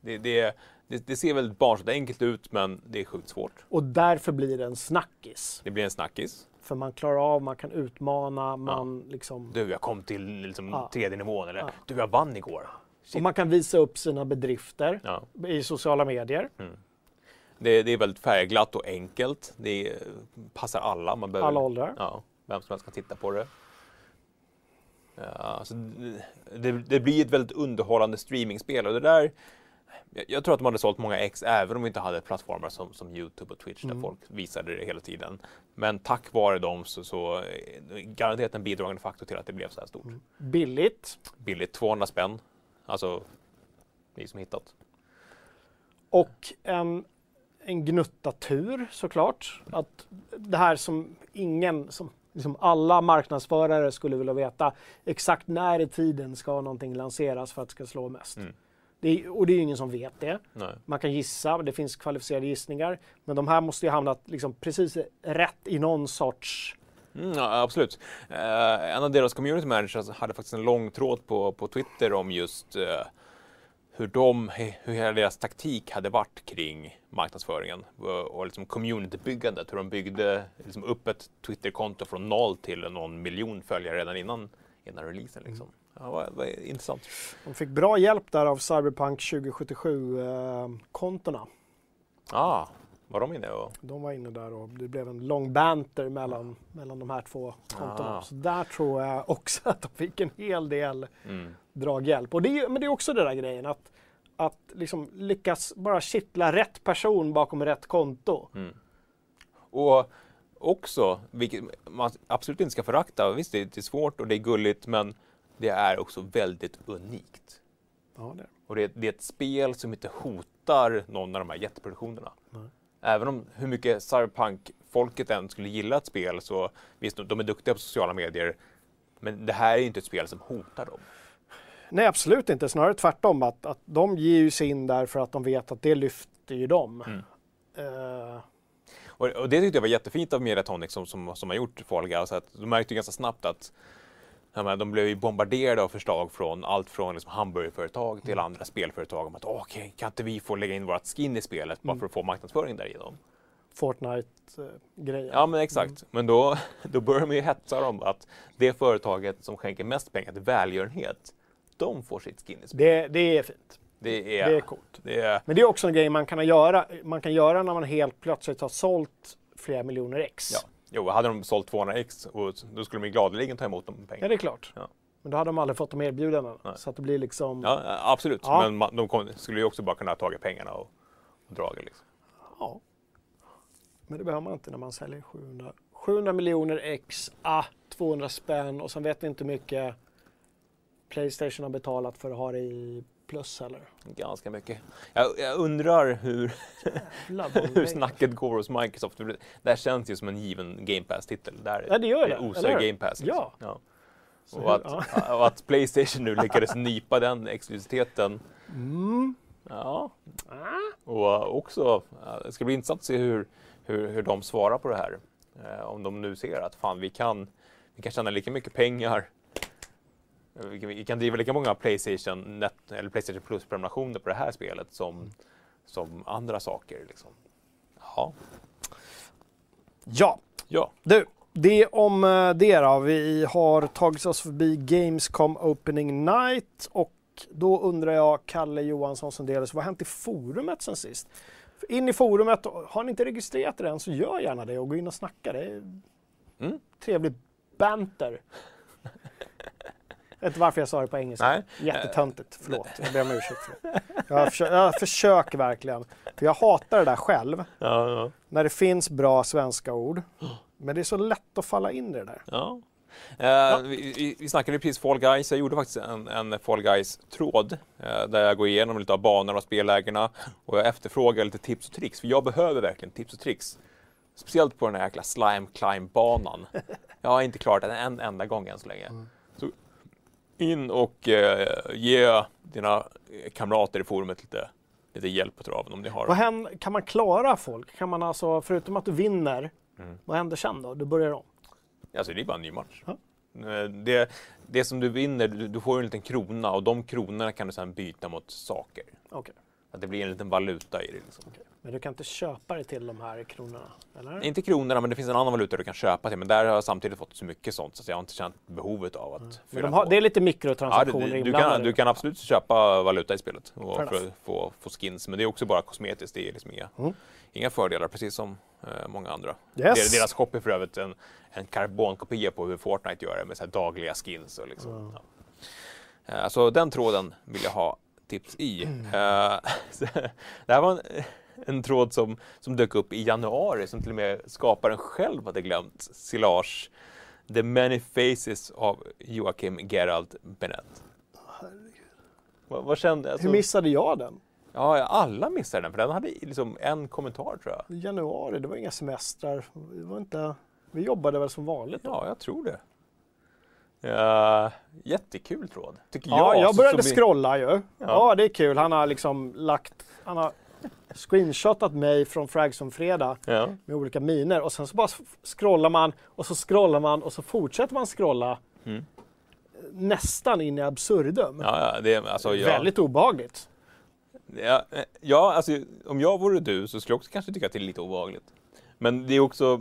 Det, det, det, det ser väldigt barnsligt enkelt ut, men det är sjukt svårt. Och därför blir det en snackis. Det blir en snackis. För man klarar av, man kan utmana, man liksom... Du, jag kom till liksom, Ja. tredje nivån. Eller Ja. du, jag vann igår. Och man kan visa upp sina bedrifter Ja. i sociala medier. Det, det är väldigt färgglatt och enkelt. Det är, passar alla. Man behöver, Alla åldrar. Ja, vem som helst kan titta på det. Ja, så det, det, blir ett väldigt underhållande streamingspel och det där jag, jag tror att de hade sålt många ex även om vi inte hade plattformar som, som Youtube och Twitch där folk visade det hela tiden. Men tack vare dem så, så eh, garanterat en bidragande faktor till att det blev så här stort. Billigt. Billigt, 200 spänn. Alltså, ni som hittat. Och en, en gnutta tur såklart. Att det här som ingen, som liksom alla marknadsförare skulle vilja veta. Exakt när i tiden ska någonting lanseras för att det ska slå mest. Mm. Det är, och det är ju ingen som vet det. Nej. Man kan gissa, det finns kvalificerade gissningar. Men de här måste ju hamnat liksom precis rätt i någon sorts... Mm, ja, absolut. Eh, en av deras community managers hade faktiskt en lång tråd på, på Twitter om just eh, hur, de, hur hela deras taktik hade varit kring marknadsföringen och, liksom communitybyggandet. Hur de byggde liksom upp ett Twitterkonto från noll till någon miljon följare redan innan, innan releasen. Liksom. Ja, vad, vad intressant. De fick bra hjälp där av Cyberpunk 2077-kontona. Ah, var de inne och... De var inne där och det blev en lång banter mellan, mellan de här två kontona. Ah. Så där tror jag också att de fick en hel del Mm. draghjälp. Och det är, men det är också den där grejen att, att liksom lyckas bara kittla rätt person bakom rätt konto. Mm. Och också, vilket man absolut inte ska förakta, visst det är, svårt och det är gulligt men det är också väldigt unikt. Ja, det. Och det är, det är ett spel som inte hotar någon av de här jätteproduktionerna. Nej. Även om hur mycket Cyberpunk-folket än skulle gilla ett spel så visst, de är duktiga på sociala medier. Men det här är inte ett spel som hotar dem. Nej, absolut inte. Snarare tvärtom. Att, att de ger ju sig in där för att de vet att det lyfter ju dem. Mm. Eh, Och, och det tyckte jag var jättefint av Mediatonic som, som, som har gjort Fall Guys. Att de märkte ju ganska snabbt att menar, de blev ju bombarderade av förslag från allt från liksom hamburgerföretag till andra spelföretag om att okej, kan inte vi få lägga in vårt skin i spelet bara för att få marknadsföring där igenom? Fortnite-grejen. Ja men exakt. Men då, då börjar man ju hetsa dem att det företaget som skänker mest pengar till välgörenhet, de får sitt skin i spelet. Det, det är fint. Det är, Det är coolt. det är Men det är också en grej man kan göra, man kan göra när man helt plötsligt har sålt flera miljoner ex. ja. Jo, hade de sålt 200 x och då skulle de ju gladeligen ta emot de Ja, pengarna. det är klart. Ja. Men då hade de aldrig fått de erbjudandena. Nej. Så att det blir liksom... Ja, absolut. Ja. Men de skulle ju också bara kunna ha tagit pengarna och, och dragit. Liksom. Ja. Men det behöver man inte när man säljer 700, 700 miljoner ex, ah, 200 spänn och sen vet vi inte hur mycket Playstation har betalat för att ha det i plus heller. Ganska mycket. Jag, jag undrar hur, hur snacket går hos Microsoft. Det här känns ju som en given Game Pass-titel. Där Ja, det gör det, osar eller? Game Pass. liksom. Ja. Så Och, att, och att Playstation nu lyckades nypa den exklusiviteten. Mm. Ja. Ah. Och också, eh, det ska bli intressant att se hur, hur, hur de svarar på det här. Eh, om de nu ser att fan, vi kan, vi kan tjäna lika mycket pengar. Vi kan, driva lika många Playstation, Net, eller Playstation Plus-prenumerationer på det här spelet som, som andra saker. Liksom. Ja. Ja, ja. du. Det om eh, det då. Vi har tagit oss förbi Gamescom Opening Night och då undrar jag, Kalle Johansson som delas, vad har hänt i forumet sen sist? In i forumet, har ni inte registrerat det än så gör gärna det och gå in och snacka. Det är Mm. trevlig banter. Jag vet inte varför jag sa det på engelska. Nej. Jättetöntigt, förlåt. Jag ber om ursäkt för det. Jag, försöker, jag försöker verkligen. För jag hatar det där själv. Ja, ja. När det finns bra svenska ord. Men det är så lätt att falla in i det där. Ja. Eh, vi, vi, vi snackade precis Fall Guys. Jag gjorde faktiskt en, en Fall Guys-tråd eh, där jag går igenom lite av banorna och spellägena och jag efterfrågar lite tips och tricks. För jag behöver verkligen tips och tricks. Speciellt på den här jäkla Slime Climb-banan. Jag har inte klarat den en enda gång än så länge. Så In och eh, ge dina kamrater i forumet lite, lite hjälp på traven om ni har Vad händer, kan man klara folk? Kan man alltså, förutom att du vinner, Mm. vad händer sen då? Du börjar om? Alltså det är bara en ny match. Ja. Eh, Det, det som du vinner, du, du får en liten krona och de kronorna kan du sedan byta mot saker. Okej. Att det blir en liten valuta i det. Liksom. Men du kan inte köpa dig till de här kronorna? Eller? Inte kronorna, men det finns en annan valuta du kan köpa till. Men där har jag samtidigt fått så mycket sånt så att jag har inte känt behovet av att Men fylla de har, på. det är lite Ja, mikrotransaktioner du, du, inblandade. kan, du kan absolut köpa valuta i spelet och för att få, få skins, men det är också bara kosmetiskt. Det är liksom inga, Mm. inga fördelar, precis som eh, många andra. Yes. Deras, shop är för övrigt en, en karbonkopia på hur Fortnite gör det med så dagliga skins. Och liksom, Mm. ja. Eh, Så den tråden vill jag ha tips i. Mm. Eh, det här var en, en tråd som, som dök upp i januari som till och med skaparen själv hade glömt. Silage. The many faces av Joakim Gerald Bennett. Vad, vad kände alltså, Hur missade jag den? Ja, alla missade den för den hade liksom en kommentar tror jag. Januari, det var inga semestrar. Det var inte... Vi jobbade väl som vanligt då? Ja, jag tror det. Ja, jättekul tråd, tycker Ja, jag. jag började så scrolla ju. Ja. det är kul. Han har liksom lagt... Han har screenshotat mig från Fragson Fredag Ja. med olika miner och sen så bara scrollar man och så scrollar man och så fortsätter man scrolla Mm. nästan in i absurdum. Ja, ja, det är alltså jag, Väldigt obehagligt. Ja, eh, ja, alltså om jag vore du så skulle jag också kanske tycka att det är lite obehagligt. Men det är också,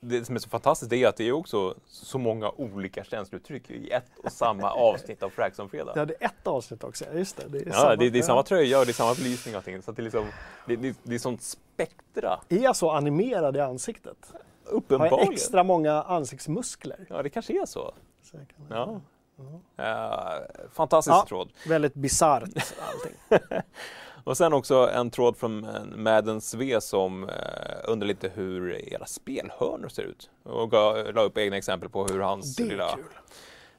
det som är så fantastiskt det är att det är också så många olika känslouttryck i ett och samma avsnitt av Fraxon Fredag. Det hade ett avsnitt också, ja, just det. Det är, Ja, det, det är samma tröja och det är samma belysning och allting. Så det, är liksom, det, det, det är sånt spektra, Är jag så animerad i ansiktet? Har jag uppenbarligen. extra många ansiktsmuskler? Ja, det kanske är så. Kan- Ja. Eh, fantastisk Ja. tråd. Väldigt bisarrt allting. Och sen också en tråd från en Madden Sve som eh, undrar lite hur era spelhörnor ser ut. Och gav, la upp egna exempel på hur hans Det är lilla kul.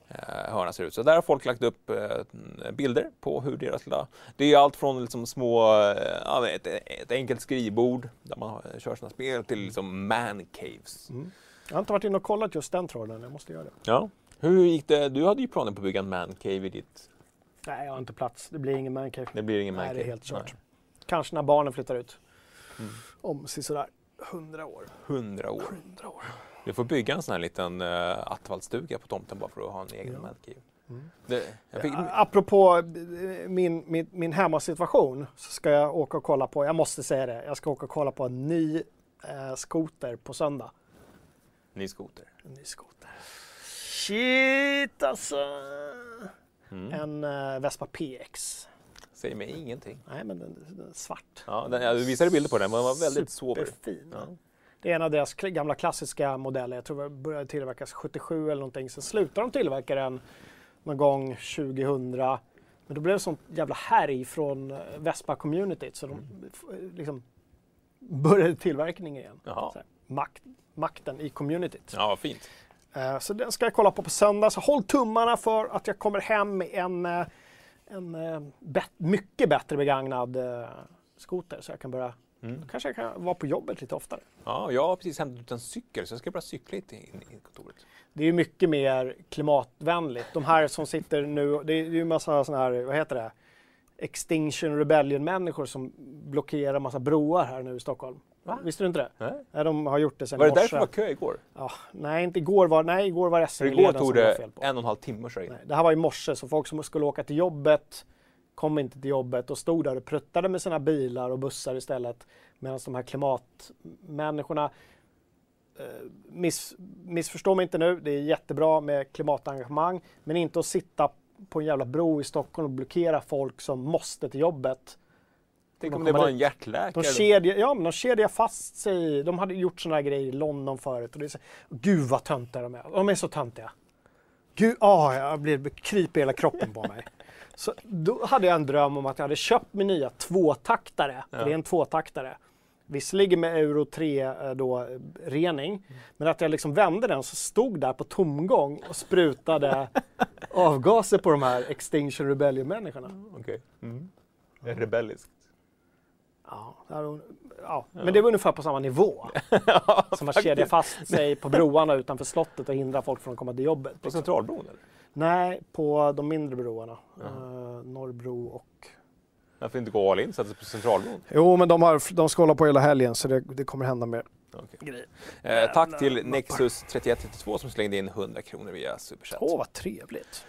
eh, hörna ser ut. Så där har folk lagt upp eh, bilder på hur deras lilla... Det är allt från liksom små, eh, ett, ett enkelt skrivbord där man kör sina spel till liksom man caves. Mm. Jag har inte varit inne och kollat just den tråden, jag måste göra det. Ja. Hur gick det? Du hade ju planer på att bygga en man cave i ditt... Nej, jag har inte plats. Det blir ingen mancave. Det blir ingen man Nej, det är helt kört. Kanske när barnen flyttar ut. Mm. Om sådär 100 år. 100 år. 100 år. Du får bygga en sån här liten uh, attfallstuga på tomten bara för att ha en egen Ja. man cave. Mm. Det, fick, Ja, Apropå eh, min, min, min hemmasituation så ska jag åka och kolla på, jag måste säga det, jag ska åka och kolla på en ny eh, skoter på söndag. Ny skoter. En ny skoter. Shit alltså! Mm. En eh, Vespa PX. Säger mig ingenting. Nej men den, den är svart. Ja, den, jag visade bilder på den, men den var väldigt sober. Superfin. Ja. Det är en av deras gamla klassiska modeller. Jag tror det började tillverkas 77 eller någonting. Sen slutade de tillverka den någon gång 2000. Men då blev det sånt jävla härj från eh, Vespa-communityt så de f- liksom började tillverkningen igen. Jaha. Så här, makt, makten i communityt. Ja, fint. Eh, Så den ska jag kolla på på söndag. Så håll tummarna för att jag kommer hem med en, eh, en eh, bet- mycket bättre begagnad skoter så jag kan börja Mm. då kanske jag kan vara på jobbet lite oftare. Ja, jag har precis hämtat ut en cykel så jag ska börja cykla lite in i kontoret. Det är ju mycket mer klimatvänligt. De här som sitter nu, det är ju en massa sådana här, vad heter det? Extinction Rebellion-människor som blockerar massa broar här nu i Stockholm. Va? Visste du inte det? Nej. Nej, de har gjort det Var i det morse. därför det var kö igår? Ja, nej, inte igår var, nej, igår var För igår SL-leden tog det var det fel på. en och en halv timme. Nej, det här var i morse, så folk som skulle åka till jobbet kom inte till jobbet och stod där och pruttade med sina bilar och bussar istället. Medan de här klimatmänniskorna, eh, miss, missförstå mig inte nu, det är jättebra med klimatengagemang, men inte att sitta på en jävla bro i Stockholm och blockera folk som måste till jobbet. Tänk de om det kommer var en dit. hjärtläkare. De kedjar, ja, men de kedjar fast sig. De hade gjort sådana här grejer i London förut. Och det är så, Gud vad töntiga de är. De är så töntiga. Gud, ah, jag blir kryper hela kroppen på mig. Så då hade jag en dröm om att jag hade köpt min nya tvåtaktare. Ja. Det är en tvåtaktare. Visserligen med Euro 3 eh, då, rening. Men att jag liksom vände den så stod där på tomgång och sprutade avgaser på de här Extinction Rebellion-människorna. Okej. Mm. Rebelliskt. Ja, det här- ja, men det var ungefär på samma nivå. som att kedja fast sig på broarna utanför slottet och hindra folk från att komma till jobbet. På Liksom. Centralbron eller? Nej, på de mindre broarna. Uh, Norrbro och... Varför inte gå all in, sätta sig på Centralbron? Jo, men de, har, de ska hålla på hela helgen så det, det kommer hända mer grejer. Eh, tack till mappar. Nexus 3132 som slängde in 100 kronor via Superchat. Åh, vad trevligt.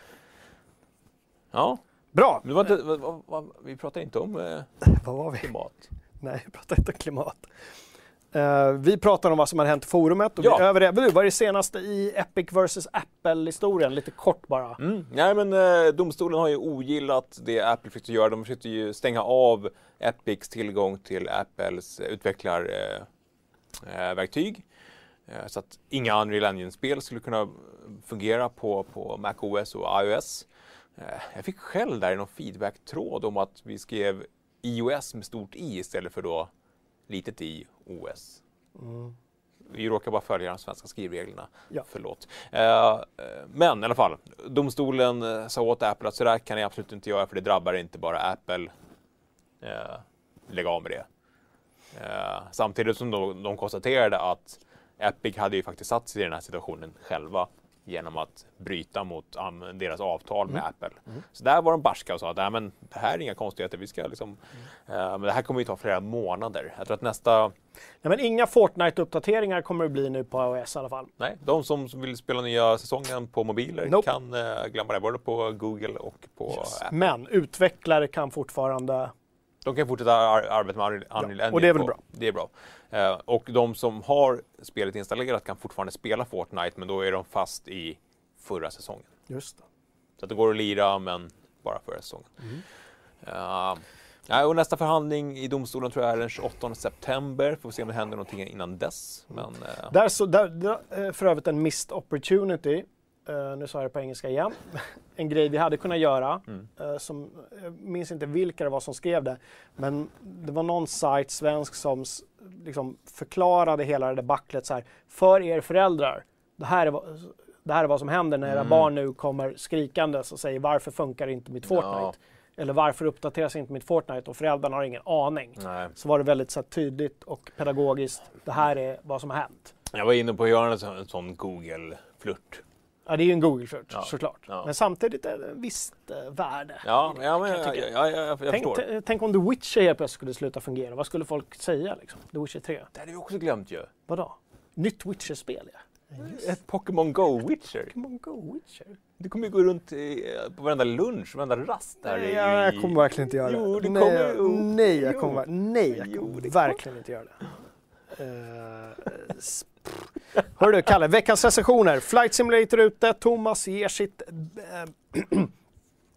Ja, Bra! men inte, vad, vad, vad, vi pratar inte om eh, Vad var vi? klimat. Nej, vi pratar inte om klimat. Eh, vi pratar om vad som har hänt i forumet och Ja. vi det. Vad är det senaste i Epic vs Apple-historien? Lite kort bara. Mm. Nej, men eh, domstolen har ju ogillat det Apple försökte göra. De försökte ju stänga av Epics tillgång till Apples eh, utvecklarverktyg. Eh, verktyg. eh, så att inga Unreal Engine-spel skulle kunna fungera på, på MacOS och iOS. Eh, jag fick själv där i någon feedback-tråd om att vi skrev iOS med stort i istället för då litet i OS. Mm. Vi råkar bara följa de svenska skrivreglerna. Ja. Förlåt. Eh, eh, men i alla fall, domstolen eh, sa åt Apple att så där kan ni absolut inte göra för det drabbar inte bara Apple. Eh, lägg av med det. Eh, samtidigt som de, de konstaterade att Epic hade ju faktiskt satt sig i den här situationen själva genom att bryta mot deras avtal med Apple. Så där var de barska och sa att men det här är inga konstigheter, vi ska liksom, eh, men det här kommer ju ta flera månader. Jag tror att nästa Nej, men inga Fortnite-uppdateringar kommer det bli nu på iOS i alla fall. Nej, de som vill spela nya säsongen på mobiler Nope. kan eh, glömma det, både på Google och på Yes. Apple. Men utvecklare kan fortfarande... De kan fortsätta ar- arbeta med Unreal Unreal Engine. och det är väl bra. Det är bra. Eh, och de som har spelet installerat kan fortfarande spela Fortnite, men då är de fast i förra säsongen. Just det. Så att det går att lira, men bara förra säsongen. Mm. Ja, och nästa förhandling i domstolen tror jag är den 28 september. Får vi se om det händer någonting innan dess. Men, eh, Där så, där, där, för övrigt en missed opportunity. Eh, nu sa jag det på engelska igen. en grej vi hade kunnat göra. Mm. eh, som, jag minns inte vilka det var som skrev det. Men det var någon sajt, svensk, som liksom förklarade hela det där backlet så här. För er föräldrar, det här är, vad- det här är vad som händer när era Mm. barn nu kommer skrikandes och säger varför funkar inte mitt Fortnite? Ja. Eller varför uppdateras inte mitt Fortnite? Och föräldrarna har ingen aning. nej. Så var det väldigt så här, tydligt och pedagogiskt. Det här är vad som har hänt. Jag var inne på att göra en sån, en sån Google-flört. Ja, det är ju en Google-flört Ja, såklart. ja. Men samtidigt är det ett visst eh, värde. Ja, det, ja, men jag jag, jag, jag, tänk, förstår. tänk om The Witcher helt plötsligt skulle sluta fungera. Vad skulle folk säga liksom? The Witcher 3? Det hade vi också glömt ju. Vadå? Nytt Witcher-spel ja. Ett Pokémon Go-Witcher. Pokémon Go Witcher? Du kommer ju gå runt i, på varenda lunch, varenda rast där Nej, i... jag kommer verkligen inte göra Jo, det. det nej, kommer- jag- jo, nej, jag jo. kommer, nej, jag Jo, kommer det verkligen inte göra det. Uh, Hör du, Kalle, veckans recensioner. Flight Simulator ute, Thomas ger sitt, eh,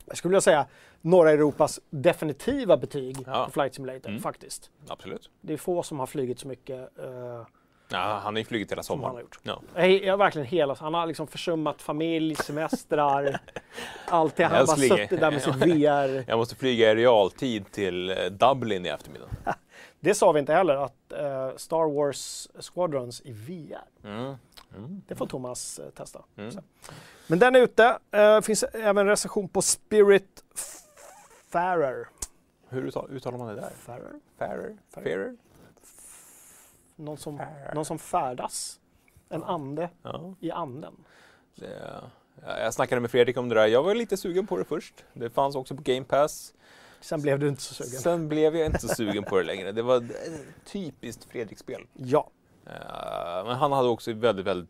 jag skulle vilja säga, norra Europas definitiva betyg Ja. på Flight Simulator, Mm. faktiskt. Absolut. Det är få som har flugit så mycket eh, Ja, han har ju flugit hela som han sommaren. har gjort. Ja. Jag, jag, verkligen hela, han har liksom försummat familj, semestrar, allt det. Han har bara suttit där med sitt VR. Jag måste flyga i realtid till eh, Dublin i eftermiddag. Det sa vi inte heller, att eh, Star Wars Squadrons i VR. Mm. Mm. Det får Thomas eh, testa. Mm. Men den är ute. Eh, finns även recension på Spirit Farer. Hur uttal- uttalar man det där? Farer? Fairer. Fairer? Någon, som, Farer. någon som färdas. En ande Ja. i anden. Det, ja, jag snackade med Fredrik om det där. Jag var lite sugen på det först. Det fanns också på Game Pass. Sen blev du inte så sugen. Sen blev jag inte så sugen på det längre. Det var ett typiskt Fredrik-spel. Ja. Eh, men han hade också väldigt, väldigt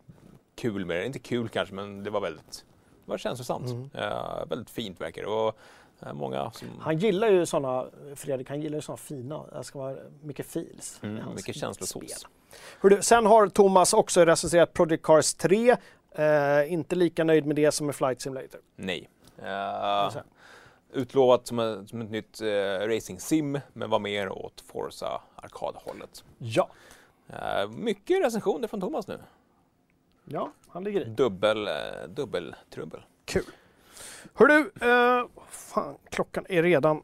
kul med det. Inte kul kanske, men det var väldigt det var känslosamt. Mm. Eh, väldigt fint verkar det. Och eh, många som... Han gillar ju sådana, Fredrik, han gillar ju sådana fina, det ska vara mycket feels. Mm, mycket. Hördu, sen har Thomas också recenserat Project Cars 3. Eh, inte lika nöjd med det som med Flight Simulator. Nej. Utlovat som, ett- som ett nytt uh, racing sim, men var mer åt Forza arkadhållet. Ja. Uh, mycket recensioner från Thomas nu. Ja, han ligger i. Dubbel, uh, dubbeltrubbel. Kul. Hördu, eh, fan, klockan är redan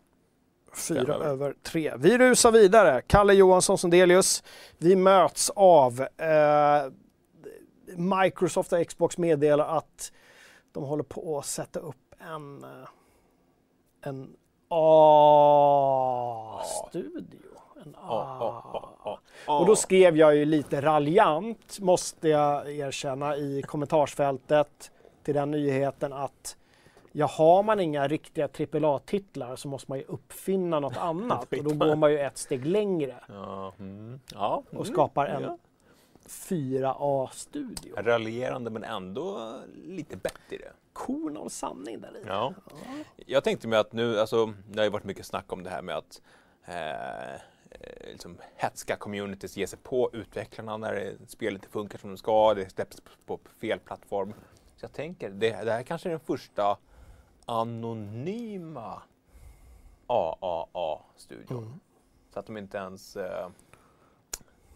fyra över. över tre. Vi rusar vidare. Kalle Johansson Sundelius. Vi möts av eh, Microsoft och Xbox meddelar att de håller på att sätta upp en, eh, en A-studio. En A. Och då skrev jag ju lite raljant, måste jag erkänna, i kommentarsfältet till den nyheten att Ja, har man inga riktiga AAA-titlar så måste man ju uppfinna något annat och då går man ju ett steg längre Ja, mm. ja. och mm. skapar en Ja. 4A-studio. Raljerande men ändå lite bättre. Korn av sanning där i. Ja. Jag tänkte mig att nu, alltså, det har ju varit mycket snack om det här med att eh, liksom hetska communities ger sig på utvecklarna när det- spelet inte funkar som det ska, det släpps på fel plattform. Så jag tänker, det, det här kanske är den första anonyma AAA-studion. Så att de inte ens... Eh,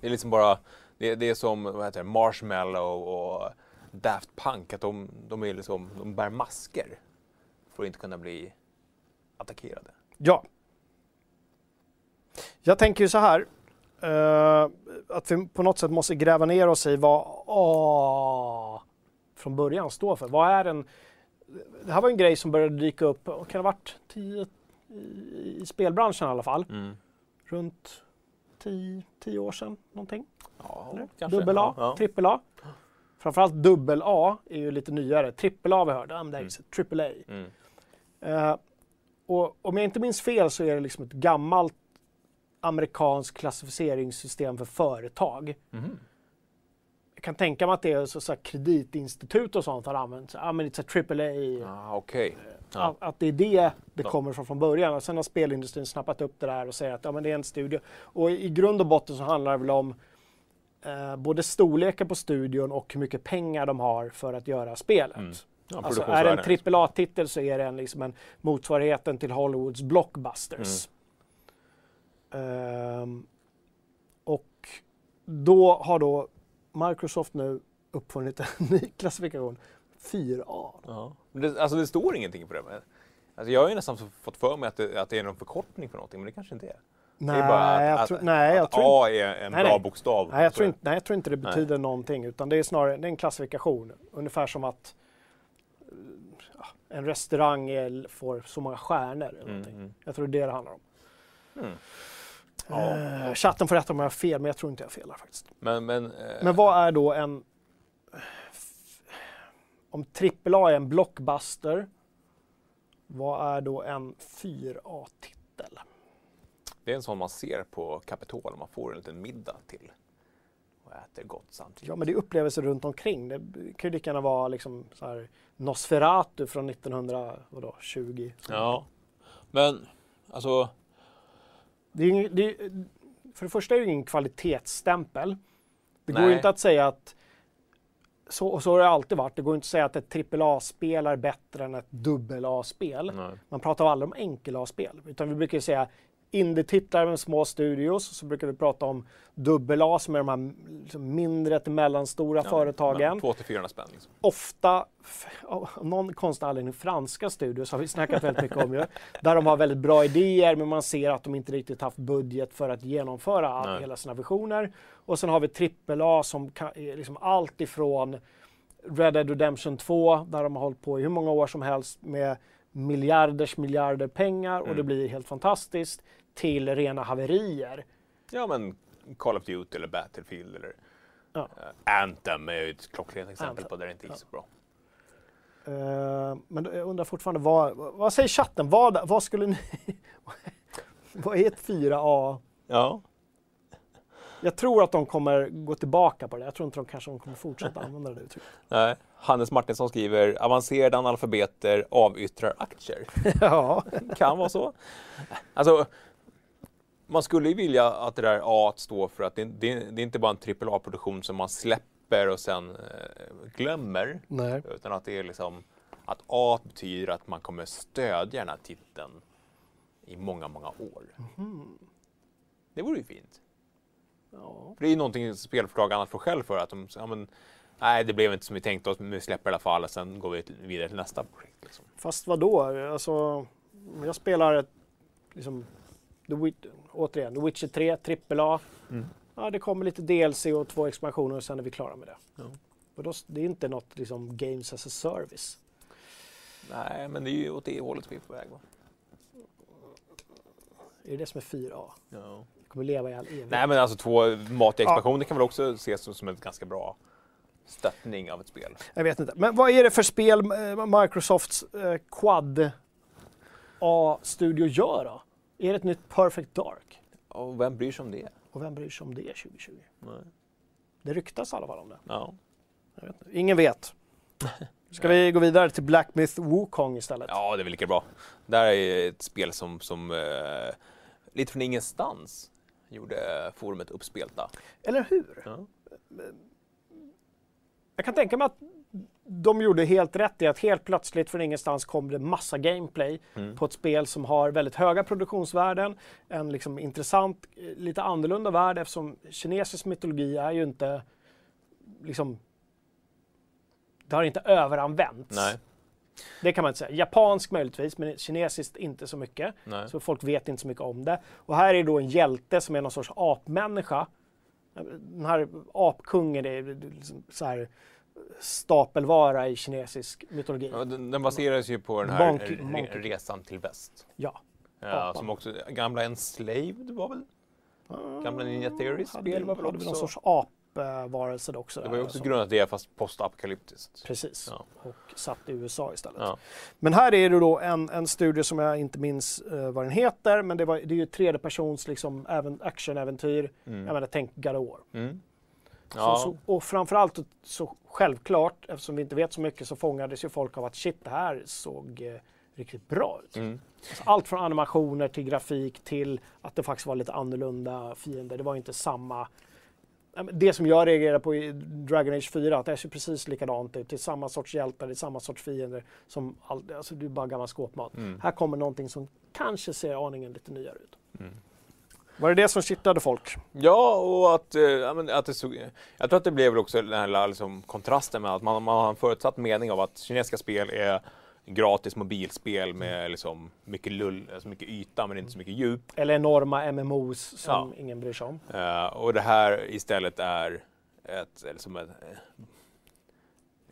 det är liksom bara, det, det är som vad heter det, Marshmallow och Daft Punk, att de, de, är liksom, de bär masker för att inte kunna bli attackerade. Ja. Jag tänker ju så här. eh, att vi på något sätt måste gräva ner oss i vad A från början står för. Vad är en... Det här var en grej som började dyka upp, kan det ha varit, tio, i, i spelbranschen i alla fall. Mm. Runt 10 10 år sedan någonting. Ja, Eller? kanske. Dubbel A, Ja, ja. trippel A. Framförallt dubbel A är ju lite nyare. Trippel A vi hörde, mm. Mm. triple A. Mm. Eh, och om jag inte minns fel så är det liksom ett gammalt amerikanskt klassificeringssystem för företag. Mhm. Jag kan tänka mig att det är så, så kreditinstitut och sånt har använt. Ja, men it's a triple A. Ah, Okej. Ja. Att, att det är det det kommer ifrån från början. Och sen har spelindustrin snappat upp det där och säger att ja, men det är en studio. Och i grund och botten så handlar det väl om eh, både storleken på studion och hur mycket pengar de har för att göra spelet. Mm. Ja, Alltså är det en AAA-titel så är det en, liksom en motsvarigheten till Hollywoods blockbusters. Ehm, och då har då Microsoft nu uppfunnit en ny klassifikation, 4A. Ja. Men Det, alltså det står ingenting på det. Men, alltså jag har ju nästan fått för mig att det, att det är någon förkortning för någonting, men det kanske inte är. Nej, det är bara att, jag att, tror, nej, jag att tror inte, A är en Nej, bra nej. bokstav. nej, jag tror inte, nej, jag tror inte det Nej. betyder någonting, utan det är snarare det är en klassifikation. Ungefär som att eh, en restaurang får så många stjärnor. Eller Mm, mm. Jag tror det är det det handlar om. Mm. Ja. Eh, chatten får rätta om jag har fel, men jag tror inte jag har fel där faktiskt. Men, men, eh, Men vad är då en... Om AAA är en blockbuster, vad är då en 4A-titel? det är en sån man ser på Kapitol, man får en liten middag till och äter gott samtidigt. Ja, men det är upplevelser runt omkring. Det kan ju lika gärna vara liksom så här Nosferatu från 1920. Ja, men alltså, Det är, ju det är, för det första är det ingen kvalitetsstämpel. Det går Nej. ju inte att säga att så, och så har det alltid varit. Det går inte att säga att ett AAA-spel är bättre än ett nej. Man pratar aldrig om enkel-A-spel, utan vi brukar säga indie-titlar med små studios, så brukar vi prata om dubbel-A som är de här liksom mindre till mellanstora Ja, företagen. men Två till 400 spänn. Liksom. Ofta, av någon konstig anledning, franska studios har vi snackat väldigt mycket om ju. Där de har väldigt bra idéer, men man ser att de inte riktigt haft budget för att genomföra all, hela sina visioner. Och sen har vi AAA som kan, är liksom allt ifrån Red Dead Redemption 2, där de har hållit på i hur många år som helst med miljarders miljarder pengar och Mm. det blir helt fantastiskt, till rena haverier. Ja, men Call of Duty eller Battlefield eller Ja. eh, Anthem är ju ett klockrent exempel Anthem. på där det inte gick så bra. Eh, men jag undrar fortfarande, vad, vad säger chatten? Vad, vad skulle ni... vad är ett 4A? Ja. Jag tror att de kommer gå tillbaka på det. Jag tror inte de kanske de kommer fortsätta använda det uttrycket. Nej. Hannes Martinsson skriver avancerade analfabeter avyttrar aktier. ja. kan vara så. Alltså, man skulle ju vilja att det där A står för att det, det, det är inte bara en AAA-produktion som man släpper och sen eh, glömmer. Nej. Utan att det är liksom att A betyder att man kommer stödja den här titeln i många, många år. Det vore ju fint. Ja. För det är ju någonting spelförlag annars får skäll för. Att de, ja, men, nej, det blev inte som vi tänkte oss, men vi släpper i alla fall och sen går vi vidare till nästa projekt. Liksom. Fast vad då? Alltså, jag spelar ett, liksom, The Wit- återigen, The Witcher 3, AAA. Mm. Ja, det kommer lite DLC och två expansioner och sen är vi klara med det. Ja. Och då, det är inte något liksom, Games as a Service. Nej, men det är ju åt det hållet vi är på väg. Va? Är det det som är 4A? Ja. Det kommer leva i all evighet. Nej, men alltså två matiga expansioner kan väl också ses som- som ett ganska bra stöttning av ett spel. Jag vet inte. Men vad är det för spel eh, Microsofts eh, Quad A-studio gör då? Är det ett nytt Perfect Dark? Och vem bryr sig om det? Och vem bryr sig om det 2020? Nej. Det ryktas i alla fall om det. Ja. Vet. Ingen vet. Ska vi gå vidare till Black Myth Wukong istället? ja, det är väl lika bra. Det här är ett spel som, som eh, lite från ingenstans gjorde forumet uppspelta. Eller hur? Ja. Jag kan tänka mig att de gjorde helt rätt i att helt plötsligt från ingenstans kom det massa gameplay Mm. på ett spel som har väldigt höga produktionsvärden, en liksom intressant, eh, lite annorlunda värld eftersom kinesisk mytologi är ju inte liksom det har inte överanvänts. Nej, Det kan man inte säga. Japansk möjligtvis, men kinesiskt inte så mycket. nej. Så folk vet inte så mycket om det. Och här är då en hjälte som är någon sorts apmänniska. Den här apkungen är liksom så här stapelvara i kinesisk mytologi. Ja, den, den baseras ju på den här Monkey- re- Monkey. resan till väst. Ja. Ja, som också, gamla Enslaved var väl? Gamla Ninja Theories spel var väl vi någon också? sorts apvarelse också. Det var ju också som- grundat i det fast postapokalyptiskt. Precis. Ja. Och satt i USA istället. Ja. Men här är det då en, en studio som jag inte minns eh, vad den heter, men det, var, det är ju tredje persons liksom, även actionäventyr. Mm. Jag menar, tänk God of War. Mm. Så, Ja. så, och framförallt så självklart, eftersom vi inte vet så mycket, så fångades ju folk av att shit, det här såg eh, riktigt bra ut. Mm. Alltså, allt från animationer till grafik till att det faktiskt var lite annorlunda fiender. Det var inte samma... Det som jag reagerade på i Dragon Age 4, att det ser precis likadant ut. Det är samma sorts hjältar, det är samma sorts fiender. Som all, alltså det är bara gammal skåpmat. Mm. Här kommer någonting som kanske ser aningen lite nyare ut. Mm. Var det det som kittlade folk? Ja, och att, eh, att det såg, jag tror att det blev väl också den här liksom, kontrasten med att man, man har en förutsatt mening av att kinesiska spel är gratis mobilspel med liksom mycket lull, alltså mycket yta men inte så mycket djup. Eller enorma MMOs som Ja. ingen bryr sig om. Eh, och det här istället är ett, eller som ett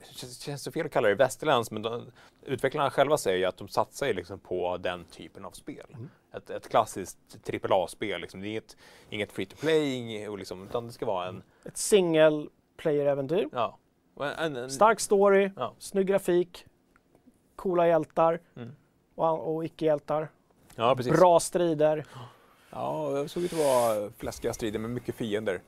det känns, så fel att kalla det västerländskt, men de, utvecklarna själva säger ju att de satsar ju liksom på den typen av spel. Mm. Ett, ett klassiskt AAA-spel, liksom. det är inget, inget free to play, inget, liksom, utan det ska vara en, Ett single player-äventyr. ja, en, en, Stark story, Ja. snygg grafik, coola hjältar Mm. och, och icke-hjältar. ja. Bra strider. Ja, det såg ut att vara fläskiga strider med mycket fiender.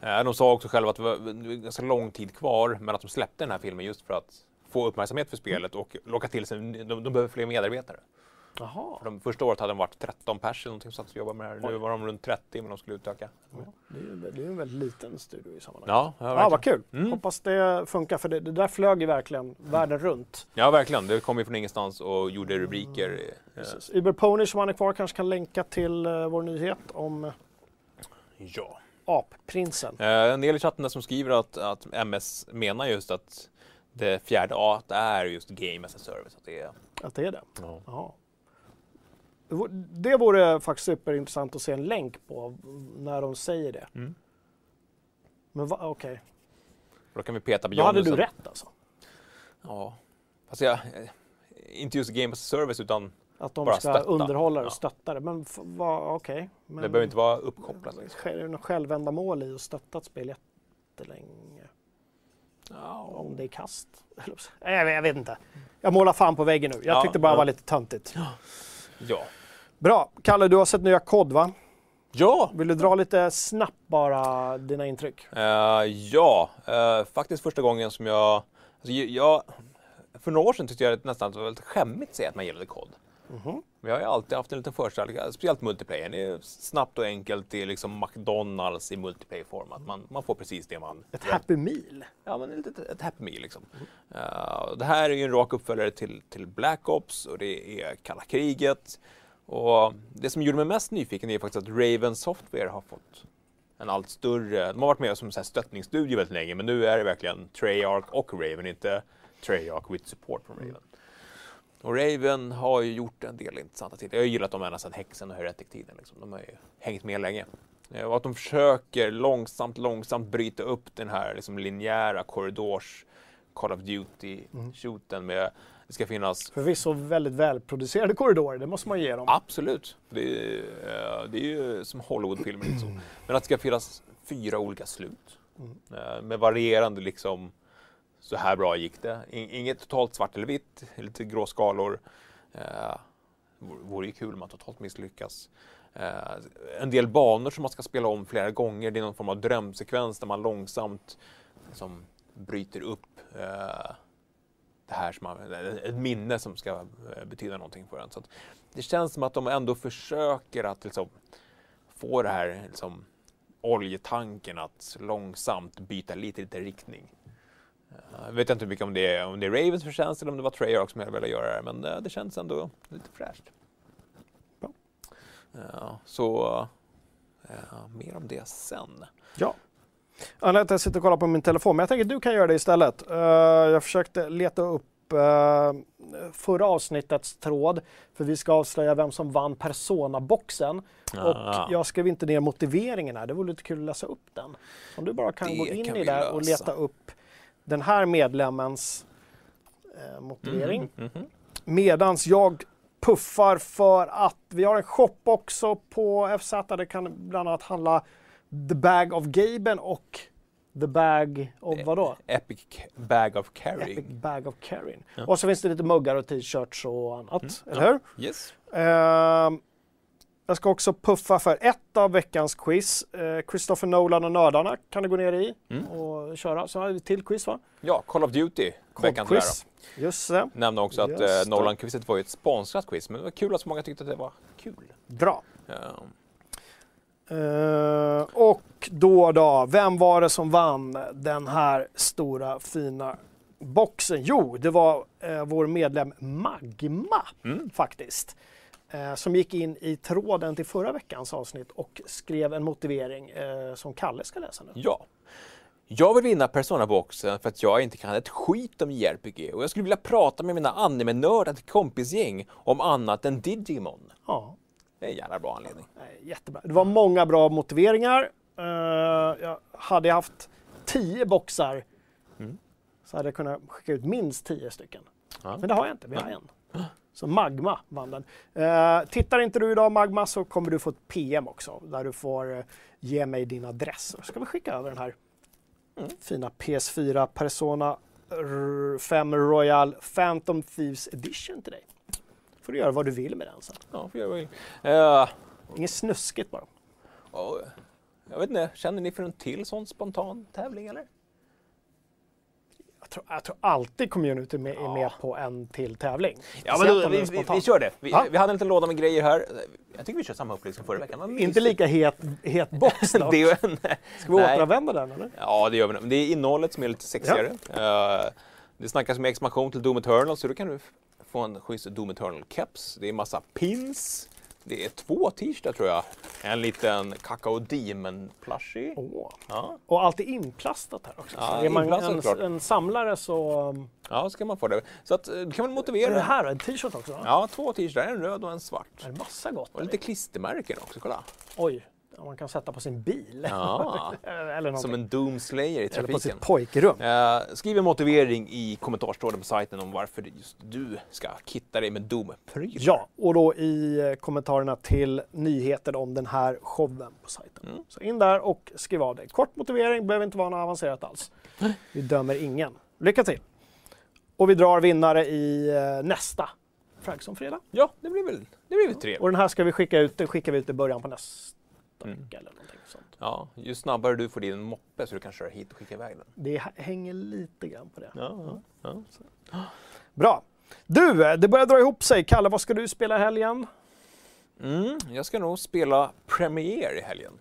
Eh, De sa också själva att det var ganska lång tid kvar, men att de släppte den här filmen just för att få uppmärksamhet för spelet och locka till sig, de, de behöver fler medarbetare. Jaha, För de första året hade de varit 13 pers eller någonting som satt och jobbade med det här. Nu var de runt 30 men de skulle utöka. det är ju det är ju en väldigt liten studio i sammanhanget. Ja, ja, Ja, verkligen. vad kul. Mm. Hoppas det funkar för det, det där flög ju verkligen världen runt. ja, verkligen. Det kom ju från ingenstans och gjorde rubriker. Precis. Uber Pony som han är kvar kanske kan länka till eh, vår nyhet om eh, Ja. Apprinsen. Eh, En del i chatten där som skriver att, att MS menar just att det fjärde A är just Game as a Service. Att det är, Att det är det. ja. Det vore- Det faktiskt superintressant att se en länk på när de säger det. Mm. Men okej, Då kan vi peta då hade Beyond du rätt alltså? Ja. Fast jag, eh, inte just Game as a Service utan Att de Bara ska stötta. underhålla det och Ja. stötta det. Men okej. Men det behöver inte vara uppkopplat. Är Liksom. det något självändamål i att stötta ett spel jättelänge? Ja. Om det är kast? Jag vet, inte. Jag målar fan på väggen nu. Jag Ja, tyckte bara det ja. var lite töntigt. Ja. Bra. Kalle, du har sett nya kod va? Ja, Vill du dra lite snabbt bara dina intryck? Eh, ja, eh, faktiskt första gången som jag, alltså jag... För några år sedan tyckte jag att nästan att det var lite skämmigt att säga att man gillade kod. Mhm. Men jag har ju alltid haft en liten förkärlek, speciellt multiplayer. Det är snabbt och enkelt, det är liksom McDonalds i multiplayer-form. Att man, man får precis det man... Ett happy meal? Ja, men ett, ett, happy meal liksom. Eh, det här är ju en rak uppföljare till, till Black Ops och det är kalla kriget. Och det som gjorde mig mest nyfiken är faktiskt att Raven Software har fått en allt större, de har varit med som här stöttningsstudio väldigt länge, men nu är det verkligen Treyarch och Raven, inte Treyarch with support från Raven. Och Raven har ju gjort en del intressanta titlar. Jag har gillat dem ända sedan Häxen och Heretic-tiden. Liksom. De har ju hängt med länge. Eh, Och att de försöker långsamt, långsamt bryta upp den här liksom, linjära korridors Call of Duty-shooten med det ska finnas Förvisso väldigt välproducerade korridorer, det måste man ge dem. Absolut. Det är, eh, det är ju som Hollywoodfilmer. Liksom. Men att det ska finnas fyra olika slut. Mm. eh, Med varierande liksom, så här bra gick det. In, inget totalt svart eller vitt, lite grå skalor. Eh, vore ju kul om man totalt misslyckas. Eh, en del banor som man ska spela om flera gånger. Det är någon form av drömsekvens där man långsamt liksom, bryter upp eh, det här som man, ett minne som ska eh, betyda någonting för en. Så det känns som att de ändå försöker att liksom, få det här liksom, oljetanken att långsamt byta lite, lite riktning. Jag eh, vet inte hur mycket om det är, om det är Ravens förtjänst eller om det var Treyarch som hade velat göra det, men eh, det känns ändå lite fräscht. Ja, så ja, mer om det sen. Ja. Anette, jag sitter och kollar på min telefon, men jag tänker att du kan göra det istället. Uh, jag försökte leta upp uh, förra avsnittets tråd, för vi ska avslöja vem som vann Persona-boxen. Ah. Och jag skrev inte ner motiveringen här, det vore lite kul att läsa upp den. Om du bara kan det gå in kan i där och leta upp den här medlemmens uh, motivering. Mm, mm, mm. Medans jag puffar för att vi har en shop också på FZ. Det kan bland annat handla The Bag of Gaben och The Bag of eh, vadå? Epic Bag of Carrying. Epic Bag of Carrying. Ja. Och så finns det lite muggar och t-shirts och annat, mm. eller ja. hur? Yes. Uh, jag ska också puffa för ett av veckans quiz. Uh, Christopher Nolan och nördarna kan du gå ner i mm. och köra. Så har vi till quiz va? Ja, Call of Duty. Veckans quiz. Just det. Nämnde också att uh, Nolan-quizet var ju ett sponsrat quiz, men det var kul att så många tyckte att det var kul. Bra. Um. Uh, och då då, vem var det som vann den här stora fina boxen? Jo, det var uh, vår medlem Magma mm. faktiskt. Uh, som gick in i tråden till förra veckans avsnitt och skrev en motivering som Kalle ska läsa nu. Ja. Jag vill vinna Persona-boxen för att jag inte kan ett skit om JRPG och jag skulle vilja prata med mina anime-nördade kompisgäng om annat än Digimon. Ja. Det är en jävla bra anledning. Jättebra. Det var många bra motiveringar. Uh, jag hade jag haft tio boxar mm. så hade jag kunnat skicka ut minst tio stycken. Ja. Men det har jag inte, vi har en. Så Magma vann den. Uh, tittar inte du idag Magma så kommer du få ett PM också där du får uh, ge mig din adress. Så ska vi skicka över den här mm. fina PS4 Persona 5 Royal Phantom Thieves Edition till dig får du göra vad du vill med den sen. Ja, får göra vad du vill. Uh, Inget snuskigt bara. Uh, jag vet inte, känner ni för en till sån spontan tävling eller? Jag tror, jag tror alltid community med, är med på en till tävling. Ja, men då, vi, vi, vi, kör det. Vi, vi, hade en liten låda med grejer här. Jag tycker vi kör samma upplägg som förra veckan. Inte lika het, het box dock. det en, Ska vi nej. återanvända den eller? Ja, det gör vi. Det är innehållet som är lite sexigare. Ja. Uh, det snackas med expansion till Doom Eternal, så då kan du få en schysst Doom Eternal-keps. Det är massa pins. Det är två t-shirtar tror jag. En liten Kakao Demon plushie. Oh. Ja. Och allt är inplastat här också. Ja, är man en, en, samlare så... Um, ja, ska man få det. Så att, det kan man motivera. Är det här en t-shirt också? Ja, två t-shirtar. En röd och en svart. Det är massa gott. Och lite klistermärken också, kolla. Oj man kan sätta på sin bil. Ja, Eller som en Doomslayer i trafiken. Eller på sitt pojkrum. Uh, skriv en motivering i kommentarstråden på sajten om varför just du ska kitta dig med Doom-prylar. Ja, och då i eh, kommentarerna till nyheten om den här showen på sajten. Mm. Så in där och skriv av dig. Kort motivering, behöver inte vara något avancerat alls. Vi dömer ingen. Lycka till! Och vi drar vinnare i uh, nästa Fragson fredag. Ja, det blir väl, det blir väl trevligt. Och den här ska vi skicka ut, den skickar vi ut i början på nästa mm. eller någonting sånt. Ja, ju snabbare du får din moppe så du kan köra hit och skicka iväg den. Det hänger lite grann på det. Ja, ja, ja. Bra! Du, det börjar dra ihop sig. Kalle, vad ska du spela i helgen? Mm, jag ska nog spela Premiere i helgen.